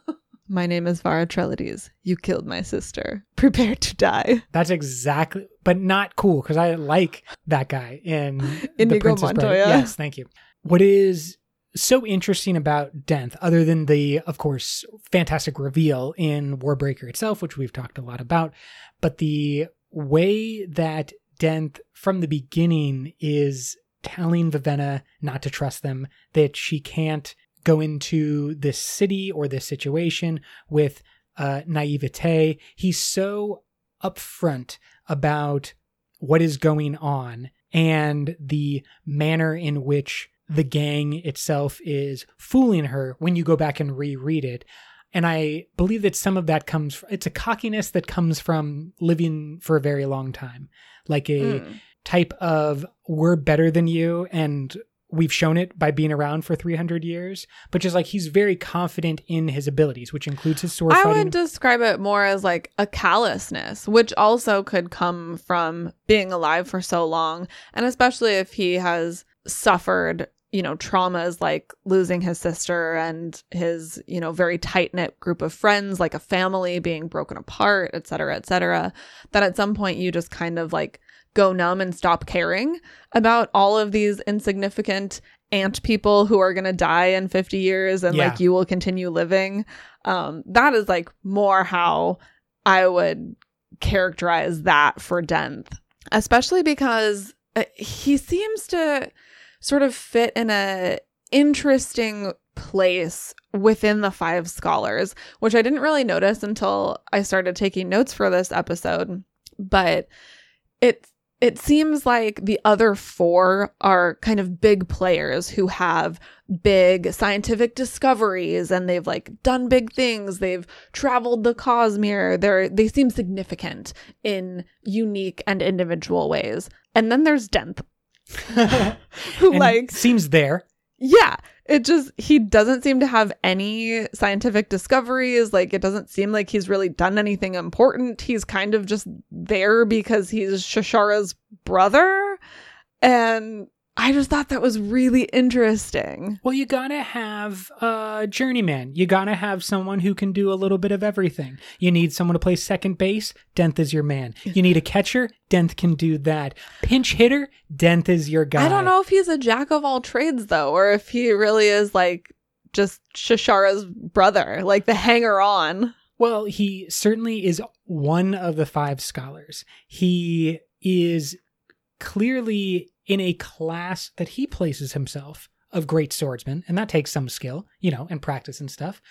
My name is VaraTreledees. You killed my sister. Prepare to die. That's exactly, but not cool because I like that guy in The Princess Bride. Yes, thank you. What is so interesting about Denth, other than the, of course, fantastic reveal in Warbreaker itself, which we've talked a lot about, but the way that Denth from the beginning is telling Vivenna not to trust them, that she can't go into this city or this situation with uh, naivete. He's so upfront about what is going on and the manner in which the gang itself is fooling her when you go back and reread it. And I believe that some of that comes, it's a cockiness that comes from living for a very long time. Like a Mm. type of, we're better than you and we've shown it by being around for 300 years, but just like he's very confident in his abilities, which includes his sword I fighting. would describe it more as like a callousness, which also could come from being alive for so long. And especially if he has suffered, you know, traumas like losing his sister and his, you know, very tight knit group of friends, like a family being broken apart, et cetera, et cetera, that at some point you just kind of like go numb and stop caring about all of these insignificant ant people who are going to die in 50 years and Yeah. like you will continue living um that is like more how i would characterize that for denth especially because uh, he seems to sort of fit in a interesting place within the five scholars which i didn't really notice until i started taking notes for this episode but it it seems like the other four are kind of big players who have big scientific discoveries and they've like done big things. They've traveled the cosmere. They're they seem significant in unique and individual ways. And then there's denth who like seems there. yeah it just he doesn't seem to have any scientific discoveries. Like it doesn't seem like he's really done anything important. He's kind of just there because he's shashara's brother. And i just thought that was really interesting Well, you gotta have a journeyman. You gotta have someone who can do a little bit of everything. You need someone to play second base. Denth is your man. You need a catcher. Denth can do that. Pinch hitter. Denth is your guy. i don't know if he's a jack of all trades though or if he really is like just shashara's brother like the hanger on Well, he certainly is one of the five scholars. He is clearly in a class that he places himself of great swordsmen, and that takes some skill, you know, and practice and stuff.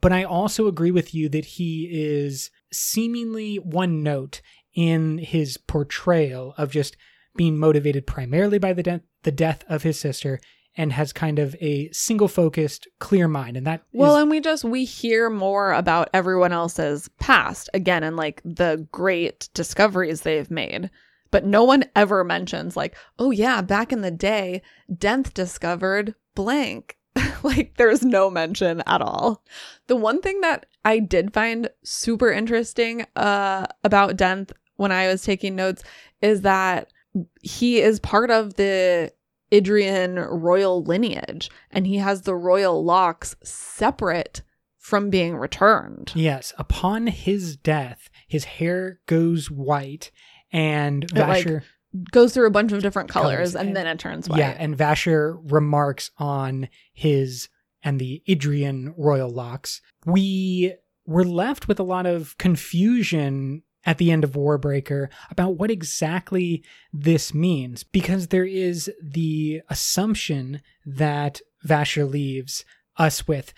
But I also agree with you that he is seemingly one note in his portrayal of just being motivated primarily by the de- the death of his sister and has kind of a single focused clear mind and that Well, is- and we just we hear more about everyone else's past again and like the great discoveries they've made. But no one ever mentions like, "Oh yeah, back in the day, Denth discovered blank." like there's no mention at all. The one thing that I did find super interesting uh about Denth when I was taking notes is that he is part of the Idrian royal lineage and he has the royal locks separate from being returned. Yes, upon his death, his hair goes white, and It, like, Vasher, Goes through a bunch of different colors, Colors, and, and- then it turns white. yeah, and Vasher remarks on his and the Idrian royal locks. We were left with a lot of confusion at the end of Warbreaker about what exactly this means, because there is the assumption that Vasher leaves us with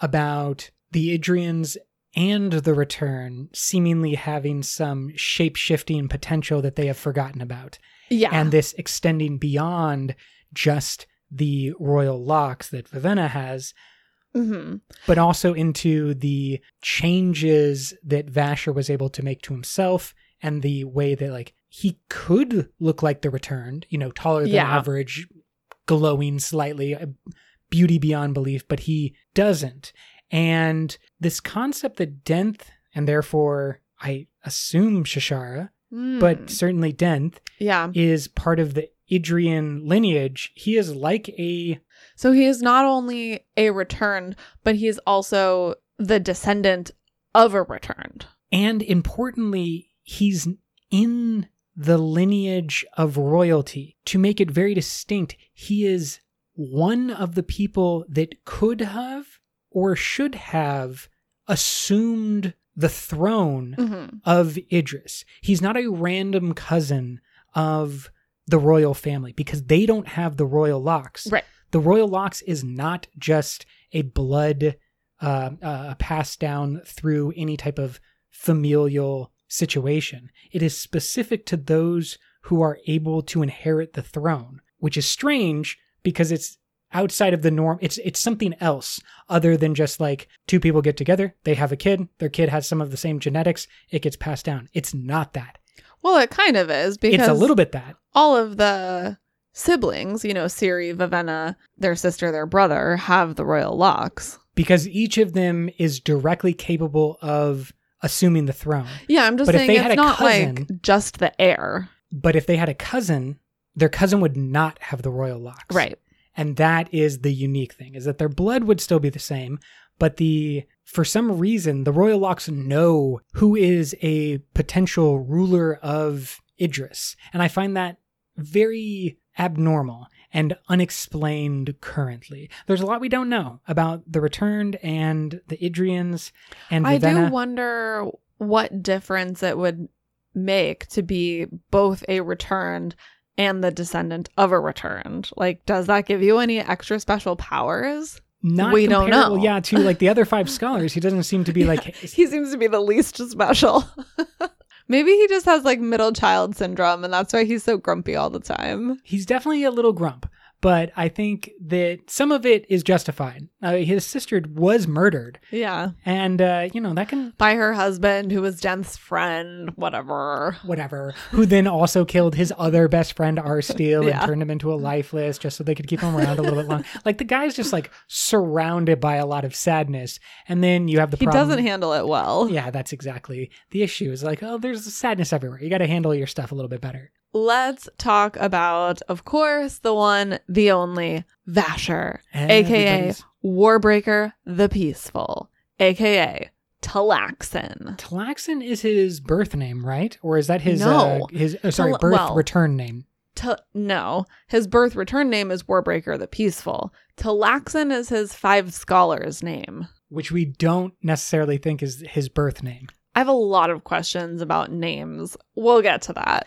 about the Idrians and the return seemingly having some shape shifting potential that they have forgotten about yeah. and this extending beyond just the royal locks that Vivenna has, hmm but also into the changes that Vasher was able to make to himself and the way that like he could look like the returned, you know, taller than Yeah. average, glowing slightly, uh, beauty beyond belief, but he doesn't. And this concept that Denth and therefore I assume Shashara, hmm. but certainly Denth yeah. is part of the Idrian lineage. He is like a So he is not only a returned, but he is also the descendant of a returned. And importantly, he's in the lineage of royalty. To make it very distinct, he is one of the people that could have or should have assumed the throne Mm-hmm. of Idris. He's not a random cousin of the royal family because they don't have the royal locks. Right. The royal locks is not just a blood uh, uh, passed down through any type of familial situation. It is specific to those who are able to inherit the throne, which is strange because it's outside of the norm. It's it's something else other than just like two people get together, they have a kid, their kid has some of the same genetics, it gets passed down. It's not that. Well, it kind of is because it's a little bit that. all of the siblings, you know, Siri, Vivenna, their sister, their brother, have the royal locks. because each of them is directly capable of assuming the throne. Yeah, I'm just But if they it's had a not cousin- like just the heir. But if they had a cousin, their cousin would not have the royal locks. Right. And that is the unique thing is that their blood would still be the same, but the for some reason the royal locks know who is a potential ruler of Idris. And I find that very abnormal and unexplained currently. There's a lot we don't know about the returned and the Idrians and I Vivenna. do wonder what difference it would make to be both a returned and the descendant of a returned. Like, does that give you any extra special powers? Not we don't know. Yeah, to like the other five scholars, he doesn't seem to be like He seems to be the least special. Maybe he just has like middle child syndrome and that's why he's so grumpy all the time. he's definitely a little grump, but I think that some of it is justified. Uh, his sister was murdered, Yeah. and uh, you know that can By her husband, who was Denth's friend, whatever. whatever. Who then also killed his other best friend Arsteel Yeah. and turned him into a lifeless just so they could keep him around a little bit long. Like the guy's just like surrounded by a lot of sadness, and then you have the He problem. doesn't handle it well. yeah, that's exactly the issue. Is like, oh, there's sadness everywhere. You got to handle your stuff a little bit better. Let's talk about, of course, the one, the only, Vasher, aka Warbreaker the Peaceful, aka Talaxin. Talaxin is his birth name, right? Or is that his No. uh, his uh, sorry Tal- birth well- return name? Ta- no, his birth return name is Warbreaker the Peaceful. Talaxin is his five scholars' name. which we don't necessarily think is his birth name. I have a lot of questions about names. We'll get to that.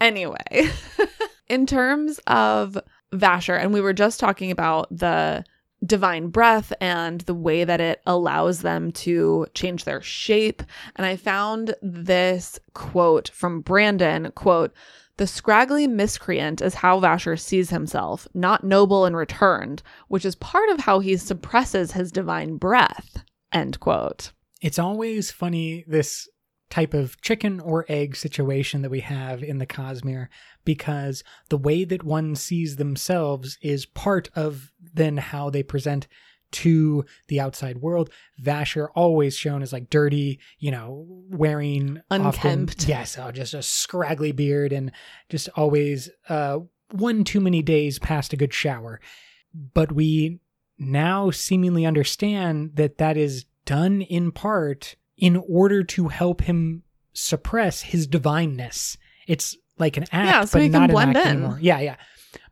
Anyway, in terms of Vasher, and we were just talking about the divine breath and the way that it allows them to change their shape. And I found this quote from Brandon quote, the scraggly miscreant is how Vasher sees himself, not noble and returned, which is part of how he suppresses his divine breath. End quote. It's always funny this type of chicken or egg situation that we have in the Cosmere because the way that one sees themselves is part of then how they present to the outside world. Vasher always shown as like dirty, you know, wearing often- Unkempt. yes, oh, just a scraggly beard and just always uh, one too many days past a good shower. But we now seemingly understand that that is done in part in order to help him suppress his divineness. It's like an act, Yeah, so but not blend an act in. anymore. Yeah, yeah.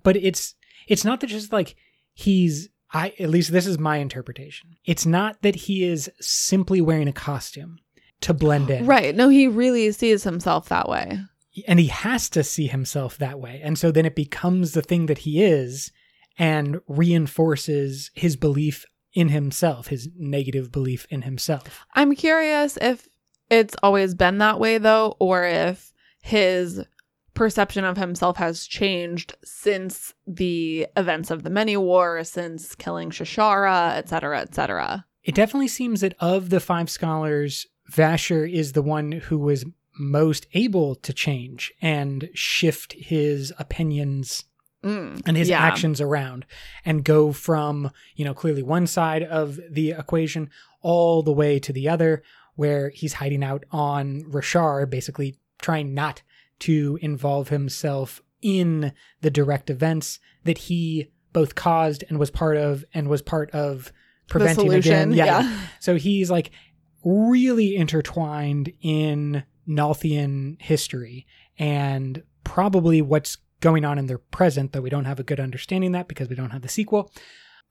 But it's it's not that just like he's I at least this is my interpretation. It's not that he is simply wearing a costume to blend in. Right. No, he really sees himself that way. And he has to see himself that way. And so then it becomes the thing that he is and reinforces his belief in himself, his negative belief in himself. I'm curious if it's always been that way though, or if his perception of himself has changed since the events of the Manywar, since killing Shashara, etc., etc. It definitely seems that of the five scholars, Vasher is the one who was most able to change and shift his opinions Mm, and his yeah. actions around and go from, you know, clearly one side of the equation all the way to the other, where he's hiding out on Roshar, basically trying not to involve himself in the direct events that he both caused and was part of and was part of preventing again. Yeah. yeah. So he's like really intertwined in Nalthian history and probably what's going on in their present, though we don't have a good understanding that because we don't have the sequel.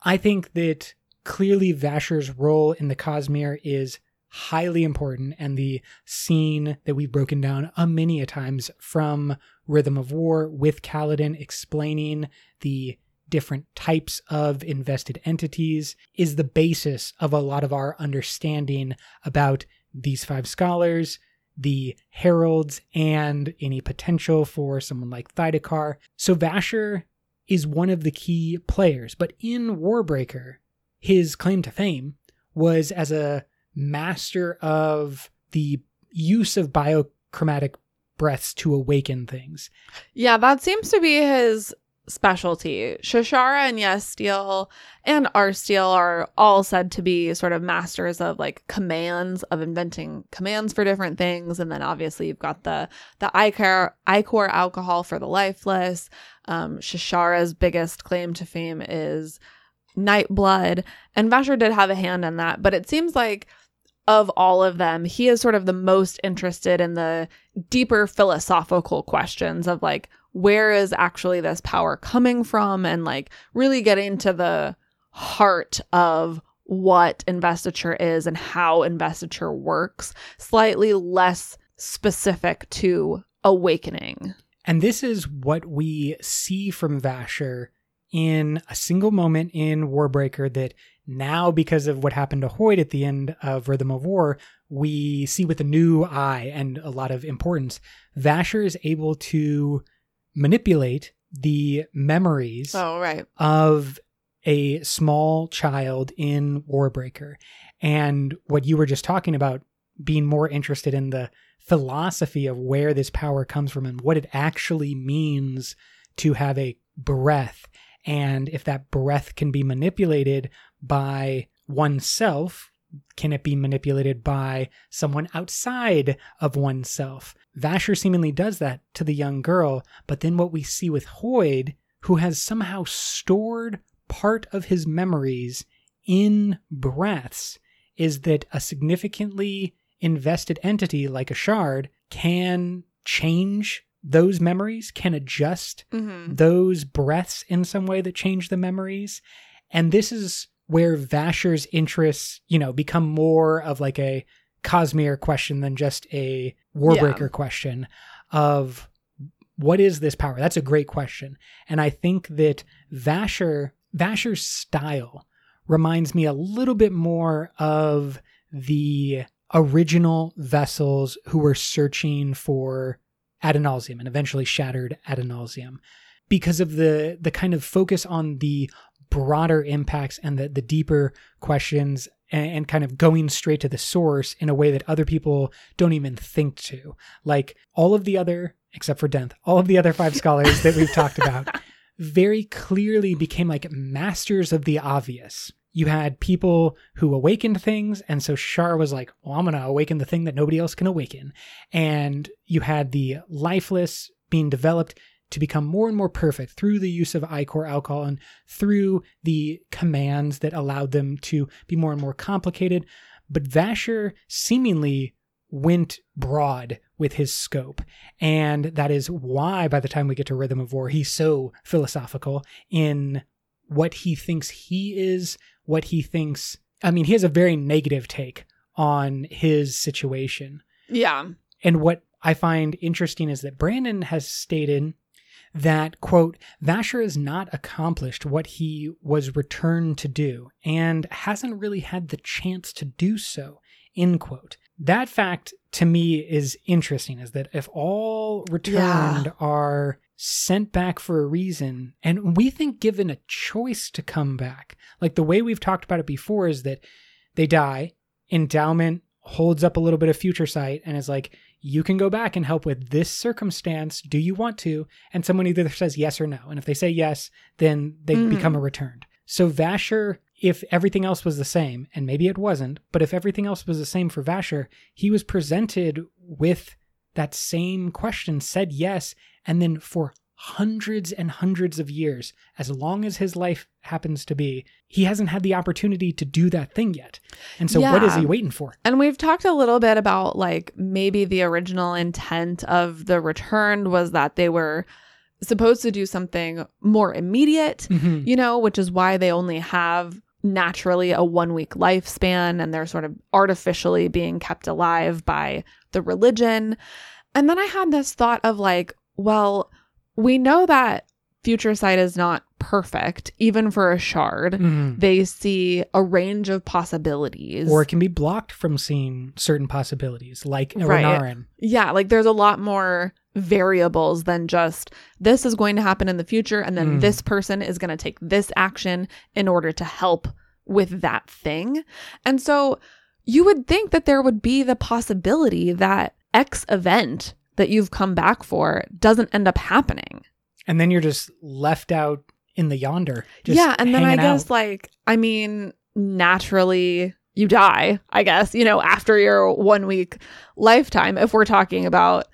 I think that clearly Vasher's role in the Cosmere is highly important, and the scene that we've broken down a many a times from Rhythm of War with Kaladin explaining the different types of invested entities is the basis of a lot of our understanding about these five scholars, the heralds, and any potential for someone like Thaidakar. So Vasher is one of the key players, but in Warbreaker, his claim to fame was as a master of the use of biochromatic breaths to awaken things. Yeah, that seems to be his specialty. Shashara and Yesteel and Arsteel are all said to be sort of masters of like commands of inventing commands for different things. And then obviously you've got the the Ichor Ichor alcohol for the lifeless. Um, Shashara's biggest claim to fame is Nightblood, and Vasher did have a hand in that, but it seems like of all of them, he is sort of the most interested in the deeper philosophical questions of like, where is actually this power coming from? And like, really getting to the heart of what investiture is and how investiture works, slightly less specific to awakening. And this is what we see from Vasher in a single moment in Warbreaker that now, because of what happened to Hoid at the end of Rhythm of War, we see with a new eye and a lot of importance. Vasher is able to manipulate the memories Oh, right. of a small child in Warbreaker. And what you were just talking about, being more interested in the philosophy of where this power comes from and what it actually means to have a breath. And if that breath can be manipulated by oneself, can it be manipulated by someone outside of oneself? Vasher seemingly does that to the young girl, but then what we see with Hoid, who has somehow stored part of his memories in breaths, is that a significantly invested entity like a shard can change those memories, can adjust Mm-hmm. those breaths in some way that change the memories. And this is where Vasher's interests, you know, become more of like a Cosmere question than just a Warbreaker question of what is this power? That's a great question. And I think that Vasher, Vasher's style reminds me a little bit more of the original vessels who were searching for Adonalsium and eventually shattered Adonalsium because of the the kind of focus on the broader impacts and the, the deeper questions and, and kind of going straight to the source in a way that other people don't even think to. Like all of the other, except for Denth, all of the other five scholars that we've talked about very clearly became like masters of the obvious. You had people who awakened things, and so Shar was like, Well, I'm going to awaken the thing that nobody else can awaken. And you had the lifeless being developed to become more and more perfect through the use of Ichor alcohol and through the commands that allowed them to be more and more complicated. But Vasher seemingly went broad with his scope. And that is why, by the time we get to Rhythm of War, he's so philosophical in what he thinks he is, what he thinks. I mean, he has a very negative take on his situation. Yeah. And what I find interesting is that Brandon has stated that, quote, Vasher has not accomplished what he was returned to do and hasn't really had the chance to do so End quote. That fact to me is interesting is that if all returned Yeah. are sent back for a reason, and we think given a choice to come back, like the way we've talked about it before is that they die, endowment holds up a little bit of future sight and is like, you can go back and help with this circumstance. Do you want to? And someone either says yes or no. And if they say yes, then they Mhm. become a returned. So Vasher, if everything else was the same, and maybe it wasn't, but if everything else was the same for Vasher, he was presented with that same question, said yes, and then for hundreds and hundreds of years, as long as his life happens to be, he hasn't had the opportunity to do that thing yet. And so what is he waiting for? And we've talked a little bit about like maybe the original intent of the returned was that they were supposed to do something more immediate, Mhm. you know, which is why they only have naturally a one week lifespan and they're sort of artificially being kept alive by the religion. And then I had this thought of like, well, we know that future sight is not perfect, even for a shard. Mhm. They see a range of possibilities. Or it can be blocked from seeing certain possibilities, like a Right. Renarin. Yeah, like there's a lot more variables than just this is going to happen in the future and then Mm. this person is going to take this action in order to help with that thing. And so you would think that there would be the possibility that X event that you've come back for doesn't end up happening. And then you're just left out in the yonder. Just yeah, and then I guess out. like I mean naturally you die, I guess, you know, after your 1 week lifetime if we're talking about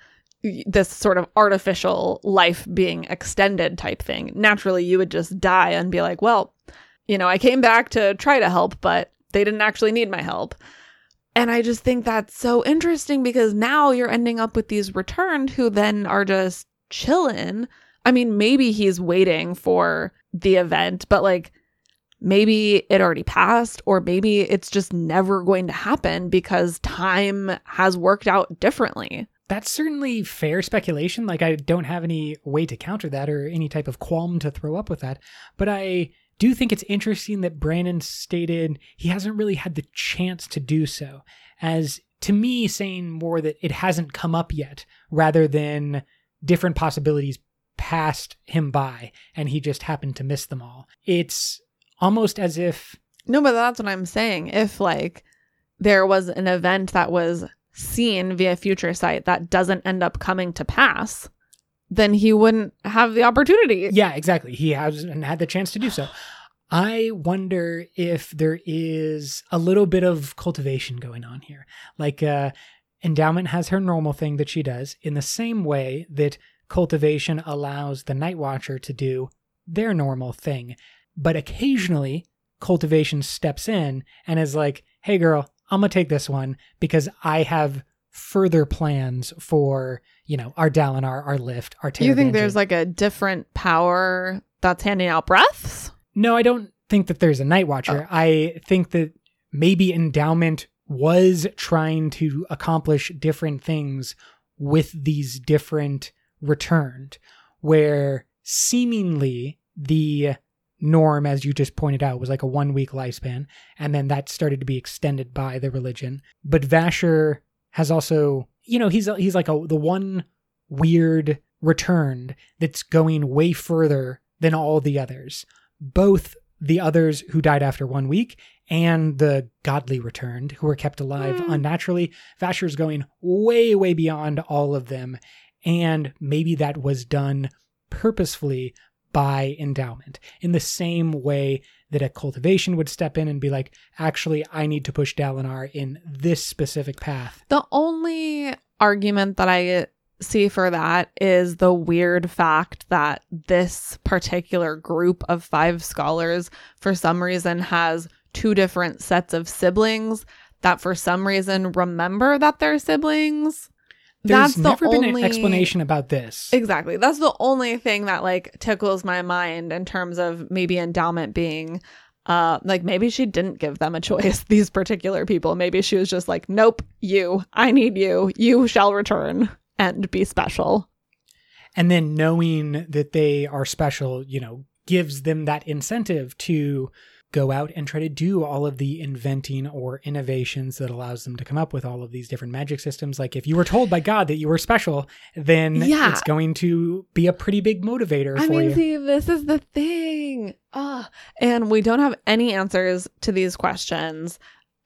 this sort of artificial life being extended type thing. Naturally you would just die and be like, well, you know, I came back to try to help, but they didn't actually need my help. And I just think that's so interesting because now you're ending up with these returned who then are just chilling. I mean, maybe he's waiting for the event, but like maybe it already passed, or maybe it's just never going to happen because time has worked out differently. That's certainly fair speculation. Like, I don't have any way to counter that or any type of qualm to throw up with that. But I do you think it's interesting that Brandon stated he hasn't really had the chance to do so, as to me, saying more that it hasn't come up yet rather than different possibilities passed him by and he just happened to miss them all. It's almost as if No, but that's what I'm saying. If like there was an event that was seen via future sight that doesn't end up coming to pass, then he wouldn't have the opportunity. Yeah, exactly. He hasn't had the chance to do so. I wonder if there is a little bit of cultivation going on here. Like, uh, Endowment has her normal thing that she does in the same way that cultivation allows the Nightwatcher to do their normal thing. But occasionally, cultivation steps in and is like, hey, girl, I'm going to take this one because I have further plans for, you know, our Dalinar, our lift, our Do you think there's like a different power that's handing out breaths? No, I don't think that there's a Nightwatcher. Oh. I think that maybe Endowment was trying to accomplish different things with these different returned, where seemingly the norm, as you just pointed out, was like a one week lifespan, and then that started to be extended by the religion. But Vasher has also, you know, he's he's like a the one weird returned that's going way further than all the others. Both the others who died after one week and the godly returned who were kept alive Hmm. unnaturally. Vasher's going way, way beyond all of them. And maybe that was done purposefully by endowment in the same way that a cultivation would step in and be like, actually, I need to push Dalinar in this specific path. The only argument that I see for that is the weird fact that this particular group of five scholars, for some reason, has two different sets of siblings that, for some reason, remember that they're siblings. There's That's the never been only- an explanation about this. Exactly. That's the only thing that like tickles my mind in terms of maybe endowment being uh like maybe she didn't give them a choice these particular people maybe she was just like nope you i need you you shall return and be special and then knowing that they are special, you know, gives them that incentive to go out and try to do all of the inventing or innovations that allows them to come up with all of these different magic systems. Like if you were told by God that you were special, then Yeah. it's going to be a pretty big motivator I for mean, you. see, this is the thing. Ah, and we don't have any answers to these questions.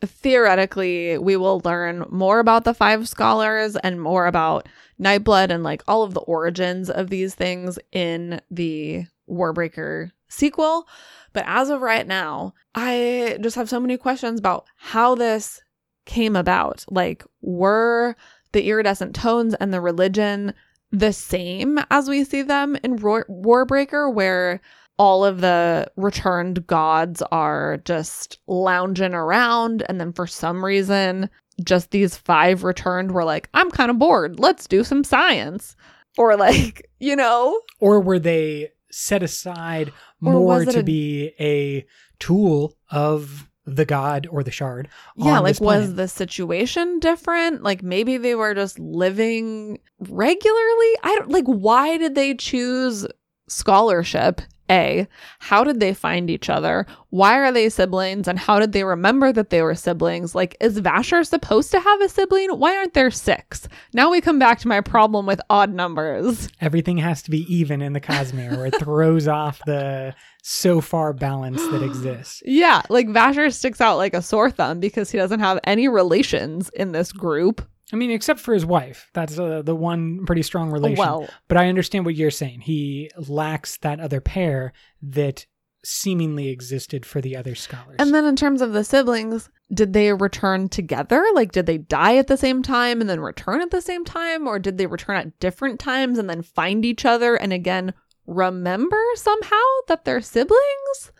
Theoretically, we will learn more about the five scholars and more about Nightblood and like all of the origins of these things in the Warbreaker sequel. But as of right now, I just have so many questions about how this came about. Like, were the iridescent tones and the religion the same as we see them in Warbreaker, where all of the returned gods are just lounging around, and then for some reason, just these five returned were like, I'm kind of bored. Let's do some science. Or, like, you know, or were they set aside more to a- be a tool of the god or the shard? yeah, like, was the situation different? Like, maybe they were just living regularly. I don't like, why did they choose scholarship? A, how did they find each other? Why are they siblings? And how did they remember that they were siblings? Like, is Vasher supposed to have a sibling? Why aren't there six? Now we come back to my problem with odd numbers. Everything has to be even in the Cosmere, or it throws off the so far balance that exists. Yeah, like Vasher sticks out like a sore thumb because he doesn't have any relations in this group. I mean, except for his wife. That's uh, the one pretty strong relation. Well, But I understand what you're saying. He lacks that other pair that seemingly existed for the other scholars. And then in terms of the siblings, did they return together? Like, did they die at the same time and then return at the same time? Or did they return at different times and then find each other and again remember somehow that they're siblings?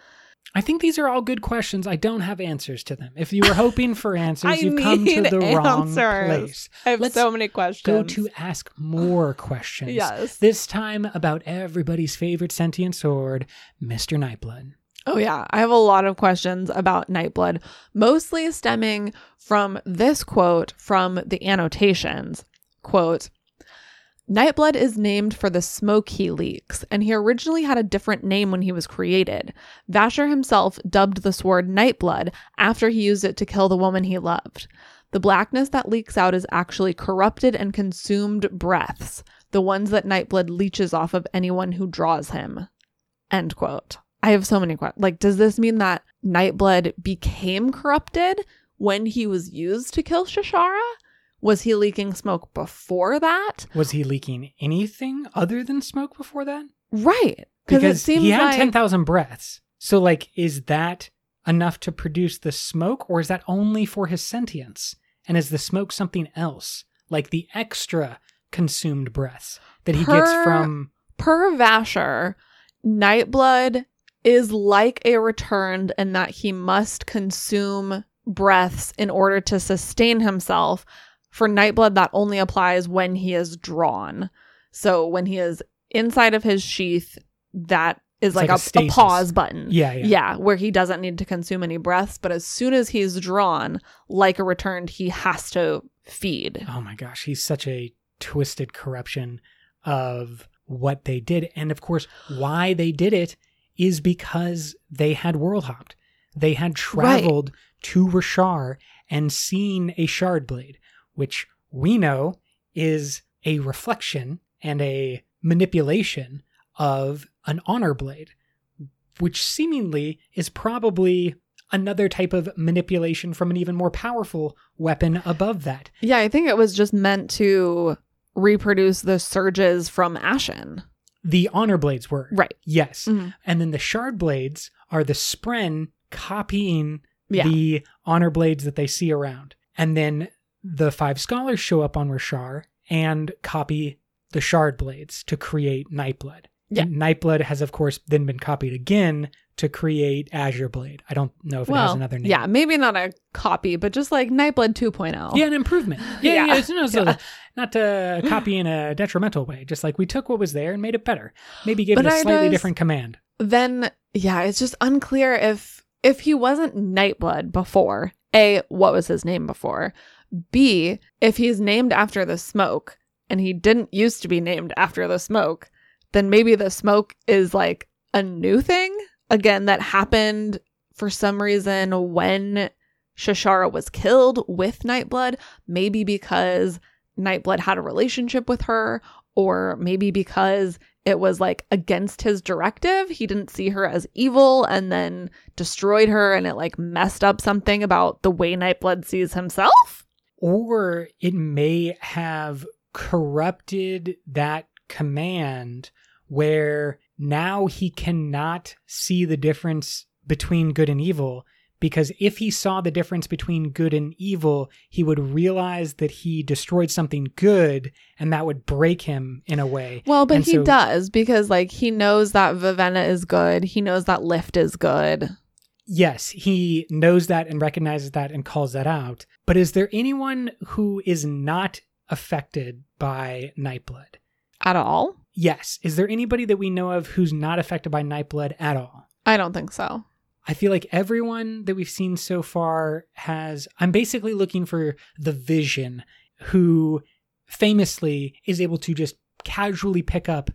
I think these are all good questions. I don't have answers to them. If you were hoping for answers, you've come to the wrong answers. place. I have Let's so many questions. Go to ask more questions. Yes. This time about everybody's favorite sentient sword, Mr. Nightblood. Oh, yeah. I have a lot of questions about Nightblood, mostly stemming from this quote from the annotations. Quote, Nightblood is named for the smoke he leaks, and he originally had a different name when he was created. Vasher himself dubbed the sword Nightblood after he used it to kill the woman he loved. The blackness that leaks out is actually corrupted and consumed breaths, the ones that Nightblood leeches off of anyone who draws him. End quote. I have so many questions. Like, does this mean that Nightblood became corrupted when he was used to kill Shashara? Was he leaking smoke before that? Was he leaking anything other than smoke before that? Right. Because it seems he had like 10,000 breaths. So, like, is that enough to produce the smoke, or is that only for his sentience? And is the smoke something else? Like the extra consumed breaths that he gets from. per Vasher, Nightblood is like a returned in that he must consume breaths in order to sustain himself. For Nightblood, that only applies when he is drawn. So when he is inside of his sheath, that is like, like a a, a pause button. Yeah, yeah. Yeah, where he doesn't need to consume any breaths, but as soon as he's drawn, like a returned, he has to feed. Oh my gosh, he's such a twisted corruption of what they did. And of course, why they did it is because they had world hopped. They had traveled to Roshar and seen a shard blade, which we know is a reflection and a manipulation of an honor blade, which seemingly is probably another type of manipulation from an even more powerful weapon above that. Yeah, I think it was just meant to reproduce the surges from Ashyn. The honor blades were. Right. Yes. Mhm. And then the shard blades are the spren copying Yeah. the honor blades that they see around. And then the five scholars show up on Roshar and copy the shard blades to create Nightblood. Yeah. And Nightblood has, of course, then been copied again to create Azure Blade. I don't know if it has another name. yeah, maybe not a copy, but just like Nightblood 2.0. Yeah, an improvement. Yeah, Yeah. yeah. it's, no, it's Yeah. a- not to copy in a detrimental way. Just like we took what was there and made it better. Maybe gave But it a I slightly different command. Then yeah, it's just unclear if if he wasn't Nightblood before. A, what was his name before? B, if he's named after the smoke and he didn't used to be named after the smoke, then maybe the smoke is like a new thing again that happened for some reason when Shashara was killed with Nightblood, maybe because Nightblood had a relationship with her, or maybe because it was like against his directive. He didn't see her as evil and then destroyed her, and it like messed up something about the way Nightblood sees himself. Or it may have corrupted that command where now he cannot see the difference between good and evil because if he saw the difference between good and evil, he would realize that he destroyed something good and that would break him in a way. Well, but And he so- does because like he knows that Vivenna is good. He knows that Lift is good. Yes, he knows that and recognizes that and calls that out. But is there anyone who is not affected by Nightblood? At all? Yes. Is there anybody that we know of who's not affected by Nightblood at all? I don't think so. I feel like everyone that we've seen so far has. I'm basically looking for the vision who famously is able to just casually pick up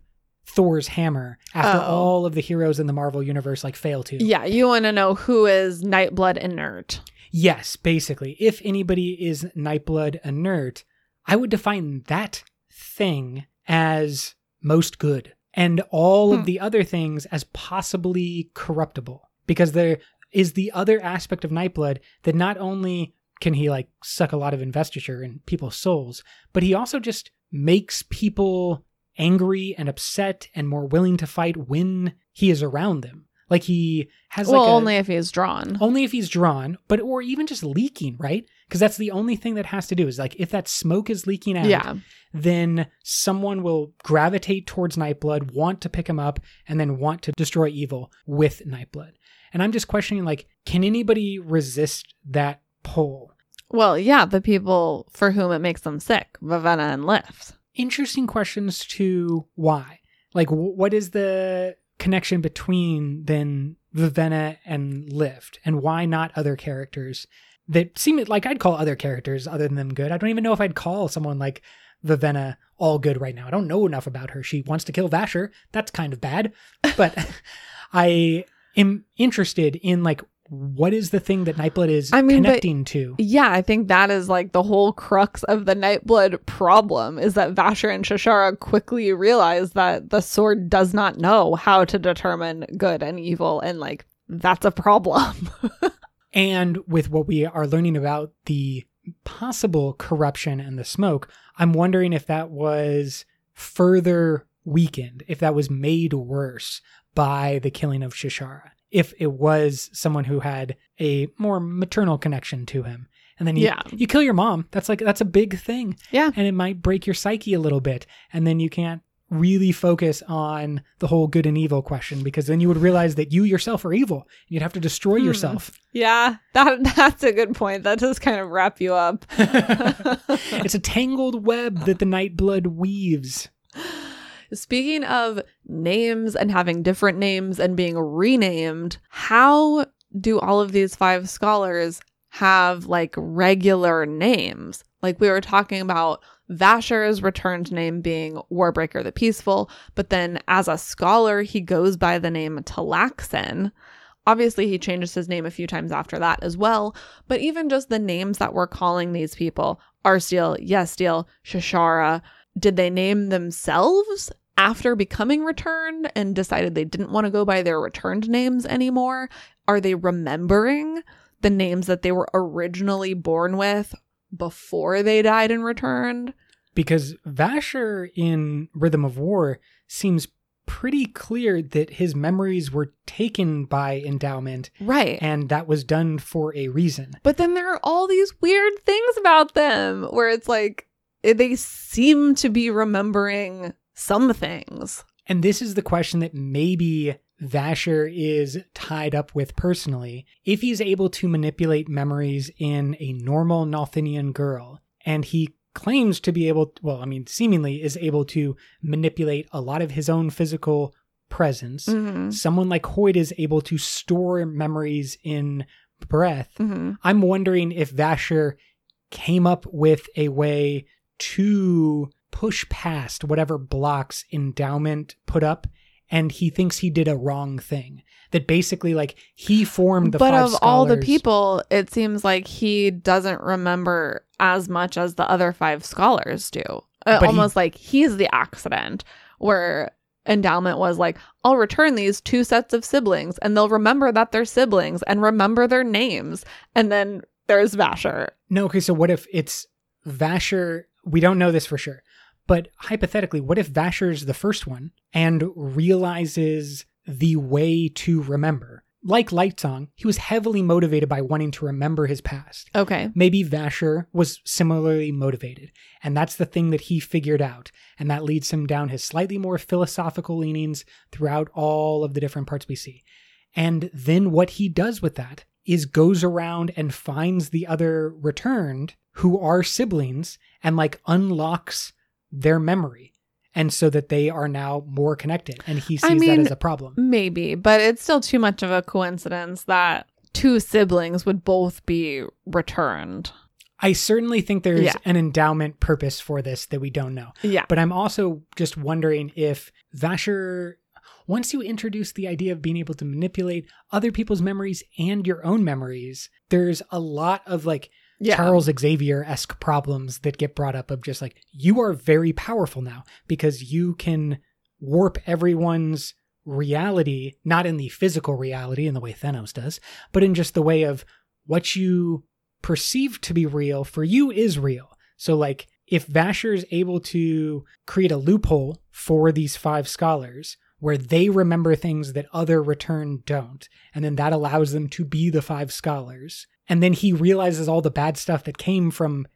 Thor's hammer after Oh. all of the heroes in the Marvel universe like fail to. Yeah, you want to know who is Nightblood inert. Yes, basically. If anybody is Nightblood inert, I would define that thing as most good and all Hmm. of the other things as possibly corruptible. Because there is the other aspect of Nightblood that not only can he like suck a lot of investiture in people's souls, but he also just makes people angry and upset and more willing to fight when he is around them. Like he has well, like a, only if he's drawn. only if he's drawn, but or even just leaking, right? Because that's the only thing that has to do is like if that smoke is leaking out, yeah. then someone will gravitate towards Nightblood, want to pick him up, and then want to destroy evil with Nightblood. And I'm just questioning like, can anybody resist that pull? Well, yeah, the people for whom it makes them sick, Vivenna and Lift. Interesting questions to why. Like, wh- what is the connection between then Vivenna and Lift, and why not other characters that seem like I'd call other characters other than them good? I don't even know if I'd call someone like Vivenna all good right now. I don't know enough about her. She wants to kill Vasher. That's kind of bad, but I am interested in like what is the thing that Nightblood is I mean, but- connecting to. Yeah, I think that is like the whole crux of the Nightblood problem is that Vasher and Shashara quickly realize that the sword does not know how to determine good and evil, and like that's a problem. And with what we are learning about the possible corruption and the smoke, I'm wondering if that was further weakened, if that was made worse by the killing of Shashara, if it was someone who had a more maternal connection to him. And then you, Yeah. you kill your mom. That's like that's a big thing. Yeah. And it might break your psyche a little bit. And then you can't really focus on the whole good and evil question because then you would realize that you yourself are evil. You'd have to destroy Hmm. yourself. yeah, that that's a good point. That does kind of wrap you up. it's a tangled web that the Nightblood weaves. Speaking of names and having different names and being renamed, how do all of these five scholars have like regular names? Like we were talking about Vasher's returned name being Warbreaker the Peaceful, but then as a scholar, he goes by the name Talaxin. Obviously, he changes his name a few times after that as well, but even just the names that we're calling these people Arsteel, Yesteel, Shashara did they name themselves after becoming returned and decided they didn't want to go by their returned names anymore? Are they remembering the names that they were originally born with before they died and returned? Because Vasher in Rhythm of War seems pretty clear that his memories were taken by endowment Right. and that was done for a reason. But then there are all these weird things about them where it's like eh, they seem to be remembering some things. And this is the question that maybe Vasher is tied up with personally. If he's able to manipulate memories in a normal Nalthinian girl, and he claims to be able, well, I mean, seemingly is able to manipulate a lot of his own physical presence, Mm-hmm. someone like Hoid is able to store memories in breath. Mm-hmm. I'm wondering if Vasher came up with a way to push past whatever blocks endowment put up and he thinks he did a wrong thing. That basically, like, he formed the but five of all the people, it seems like he doesn't remember as much as the other five scholars do. Uh, But he- almost like he's the accident, where endowment was like, I'll return these two sets of siblings, and they'll remember that they're siblings and remember their names. And then there's Vasher. No, okay, so what if it's Vasher? We don't know this for sure, but hypothetically, what if Vasher's the first one and realizes the way to remember? Like Lightsong, he was heavily motivated by wanting to remember his past. Okay. Maybe Vasher was similarly motivated, and that's the thing that he figured out, and that leads him down his slightly more philosophical leanings throughout all of the different parts we see. And then what he does with that is goes around and finds the other returned who are siblings and like unlocks their memory. And so that they are now more connected. And he sees I that as a problem. Maybe, but it's still too much of a coincidence that two siblings would both be returned. I certainly think there's Yeah. an endowment purpose for this that we don't know. Yeah. But I'm also just wondering if Vasher, once you introduce the idea of being able to manipulate other people's memories and your own memories, there's a lot of like Yeah. Charles Xavier esque problems that get brought up of just like, you are very powerful now because you can warp everyone's reality, not in the physical reality in the way Thanos does, but in just the way of what you perceive to be real for you is real. So, like, if Vasher is able to create a loophole for these five scholars where they remember things that other return don't, and then that allows them to be the five scholars, and then he realizes all the bad stuff that came from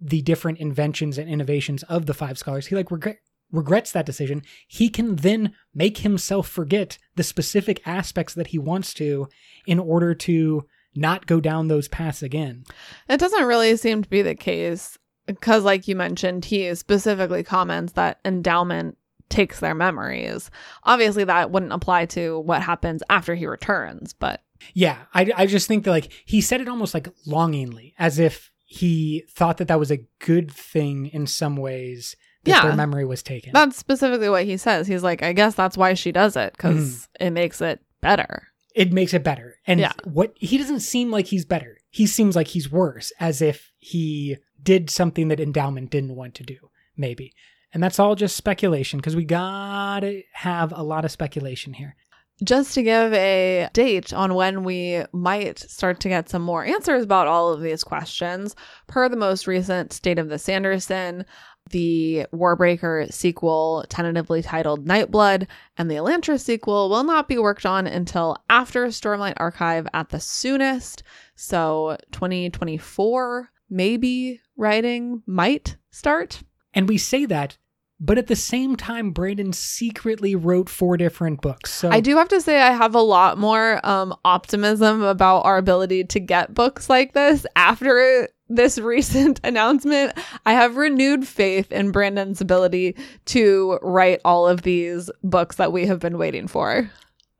the different inventions and innovations of the five scholars, he like regret regrets that decision. He can then make himself forget the specific aspects that he wants to in order to not go down those paths again. It doesn't really seem to be the case because, like you mentioned, he specifically comments that endowment takes their memories. Obviously, that wouldn't apply to what happens after he returns, but Yeah, I, I just think that like he said it almost like longingly, as if he thought that that was a good thing in some ways that Yeah. their memory was taken. that's specifically what he says. He's like, I guess that's why she does it because mm-hmm. it makes it better. it makes it better. And Yeah. what he doesn't seem like he's better. He seems like he's worse, as if he did something that endowment didn't want to do, maybe. And that's all just speculation because we gotta have a lot of speculation here. Just to give a date on when we might start to get some more answers about all of these questions, per the most recent State of the Sanderson, the Warbreaker sequel, tentatively titled Nightblood, and the Elantris sequel will not be worked on until after Stormlight Archive at the soonest. So 2024, maybe writing might start. And we say that, but at the same time, Brandon secretly wrote four different books. So I do have to say I have a lot more um optimism about our ability to get books like this after this recent announcement. I have renewed faith in Brandon's ability to write all of these books that we have been waiting for.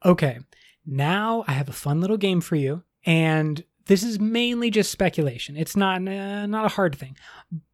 Okay, now I have a fun little game for you, and this is mainly just speculation. It's not uh, not a hard thing,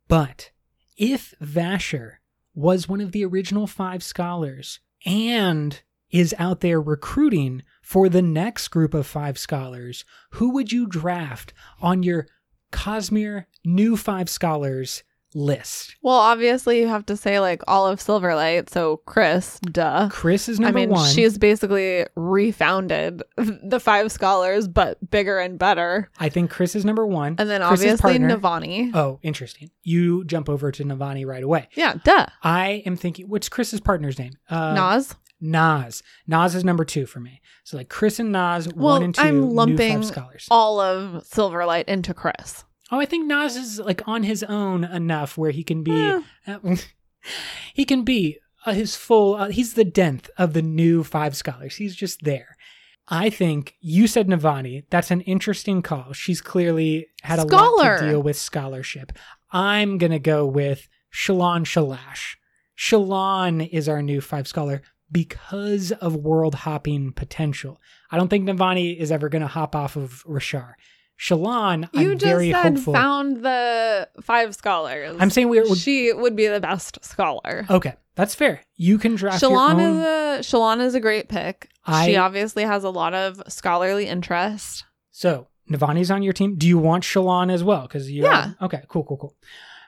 but if Vasher was one of the original five scholars and is out there recruiting for the next group of five scholars, who would you draft on your Cosmere new five scholars list? Well, obviously you have to say like all of Silverlight, so Khriss, duh. Khriss is number I mean, one. she's basically refounded the five scholars, but bigger and better. I think Khriss is number one. And then Khriss's obviously partner- Navani. Oh, interesting. You jump over to Navani right away. Yeah, duh. I am thinking, what's Khriss's partner's name? Uh, Nazh. Nazh. Nazh is number two for me. So like Khriss and Nazh, Well, one and 2 I'm lumping five scholars. all of Silverlight into Khriss. Oh, I think Nazh is like on his own enough where he can be. Eh. uh, he can be uh, his full. Uh, he's the Denth of the new five scholars. He's just there. I think you said Navani. That's an interesting call. She's clearly had a lot Scholar. to deal with scholarship. I'm gonna go with Shallan Shalash. Shallan is our new five scholar because of world hopping potential. I don't think Navani is ever gonna hop off of Roshar. Shallan, You I'm just very said hopeful. found the five scholars. I'm saying we're, we're she would be the best scholar. okay. That's fair. You can draft Shallan own. is a Shallan is a great pick. I- she obviously has a lot of scholarly interest. So Navani's on your team. Do you want Shallan as well? Because you Yeah. okay, cool, cool, cool.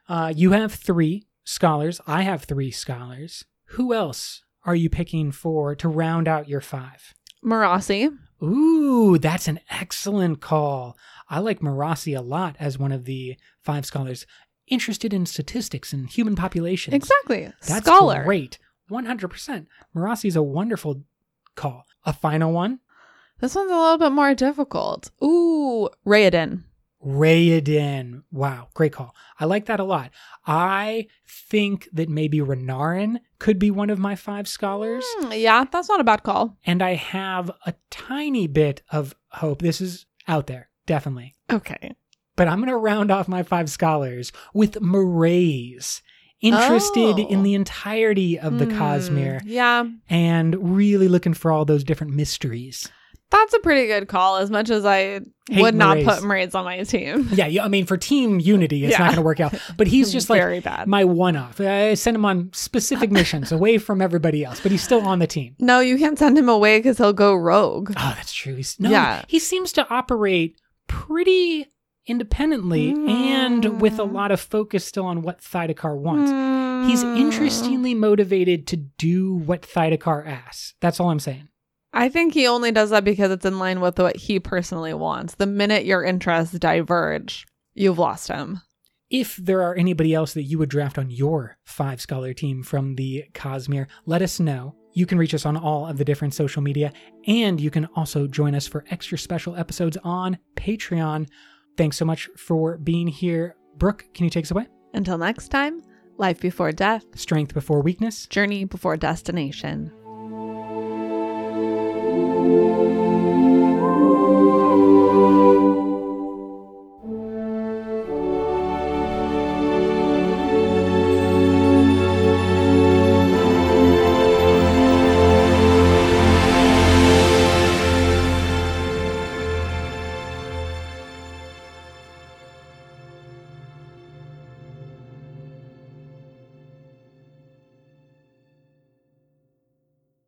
Uh, you have three scholars. I have three scholars. Who else are you picking for to round out your five? Marasi. Ooh, that's an excellent call. I like Marasi a lot as one of the five scholars interested in statistics and human populations. Exactly. That's Scholar. great. 100%. Marasi is a wonderful call. A final one? This one's a little bit more difficult. Ooh, Raoden. Raoden. Wow, great call. I like that a lot. I think that maybe Renarin could be one of my five scholars. Hmm, yeah, that's not a bad call. And I have a tiny bit of hope. This is out there, definitely. Okay. But I'm going to round off my five scholars with Mraize. Interested Oh. in the entirety of the Hmm, Cosmere Yeah, and really looking for all those different mysteries. That's a pretty good call. As much as I Hate would not put Mraize on my team. Yeah, yeah, I mean, for team unity, it's not going to work out. But he's just like very bad. my one off. I send him on specific missions away from everybody else, but he's still on the team. no, you can't send him away because he'll go rogue. Oh, that's true. He's no, Yeah. he seems to operate pretty independently and with a Mm. lot of focus still on what Thaidakar wants. He's Hmm. interestingly motivated to do what Thaidakar asks. That's all I'm saying. I think he only does that because it's in line with what he personally wants. The minute your interests diverge, you've lost him. If there are anybody else that you would draft on your five scholar team from the Cosmere, let us know. You can reach us on all of the different social media, and you can also join us for extra special episodes on Patreon. Thanks so much for being here. Brooke, can you take us away? Until next time, life before death, Strength before weakness. journey before destination.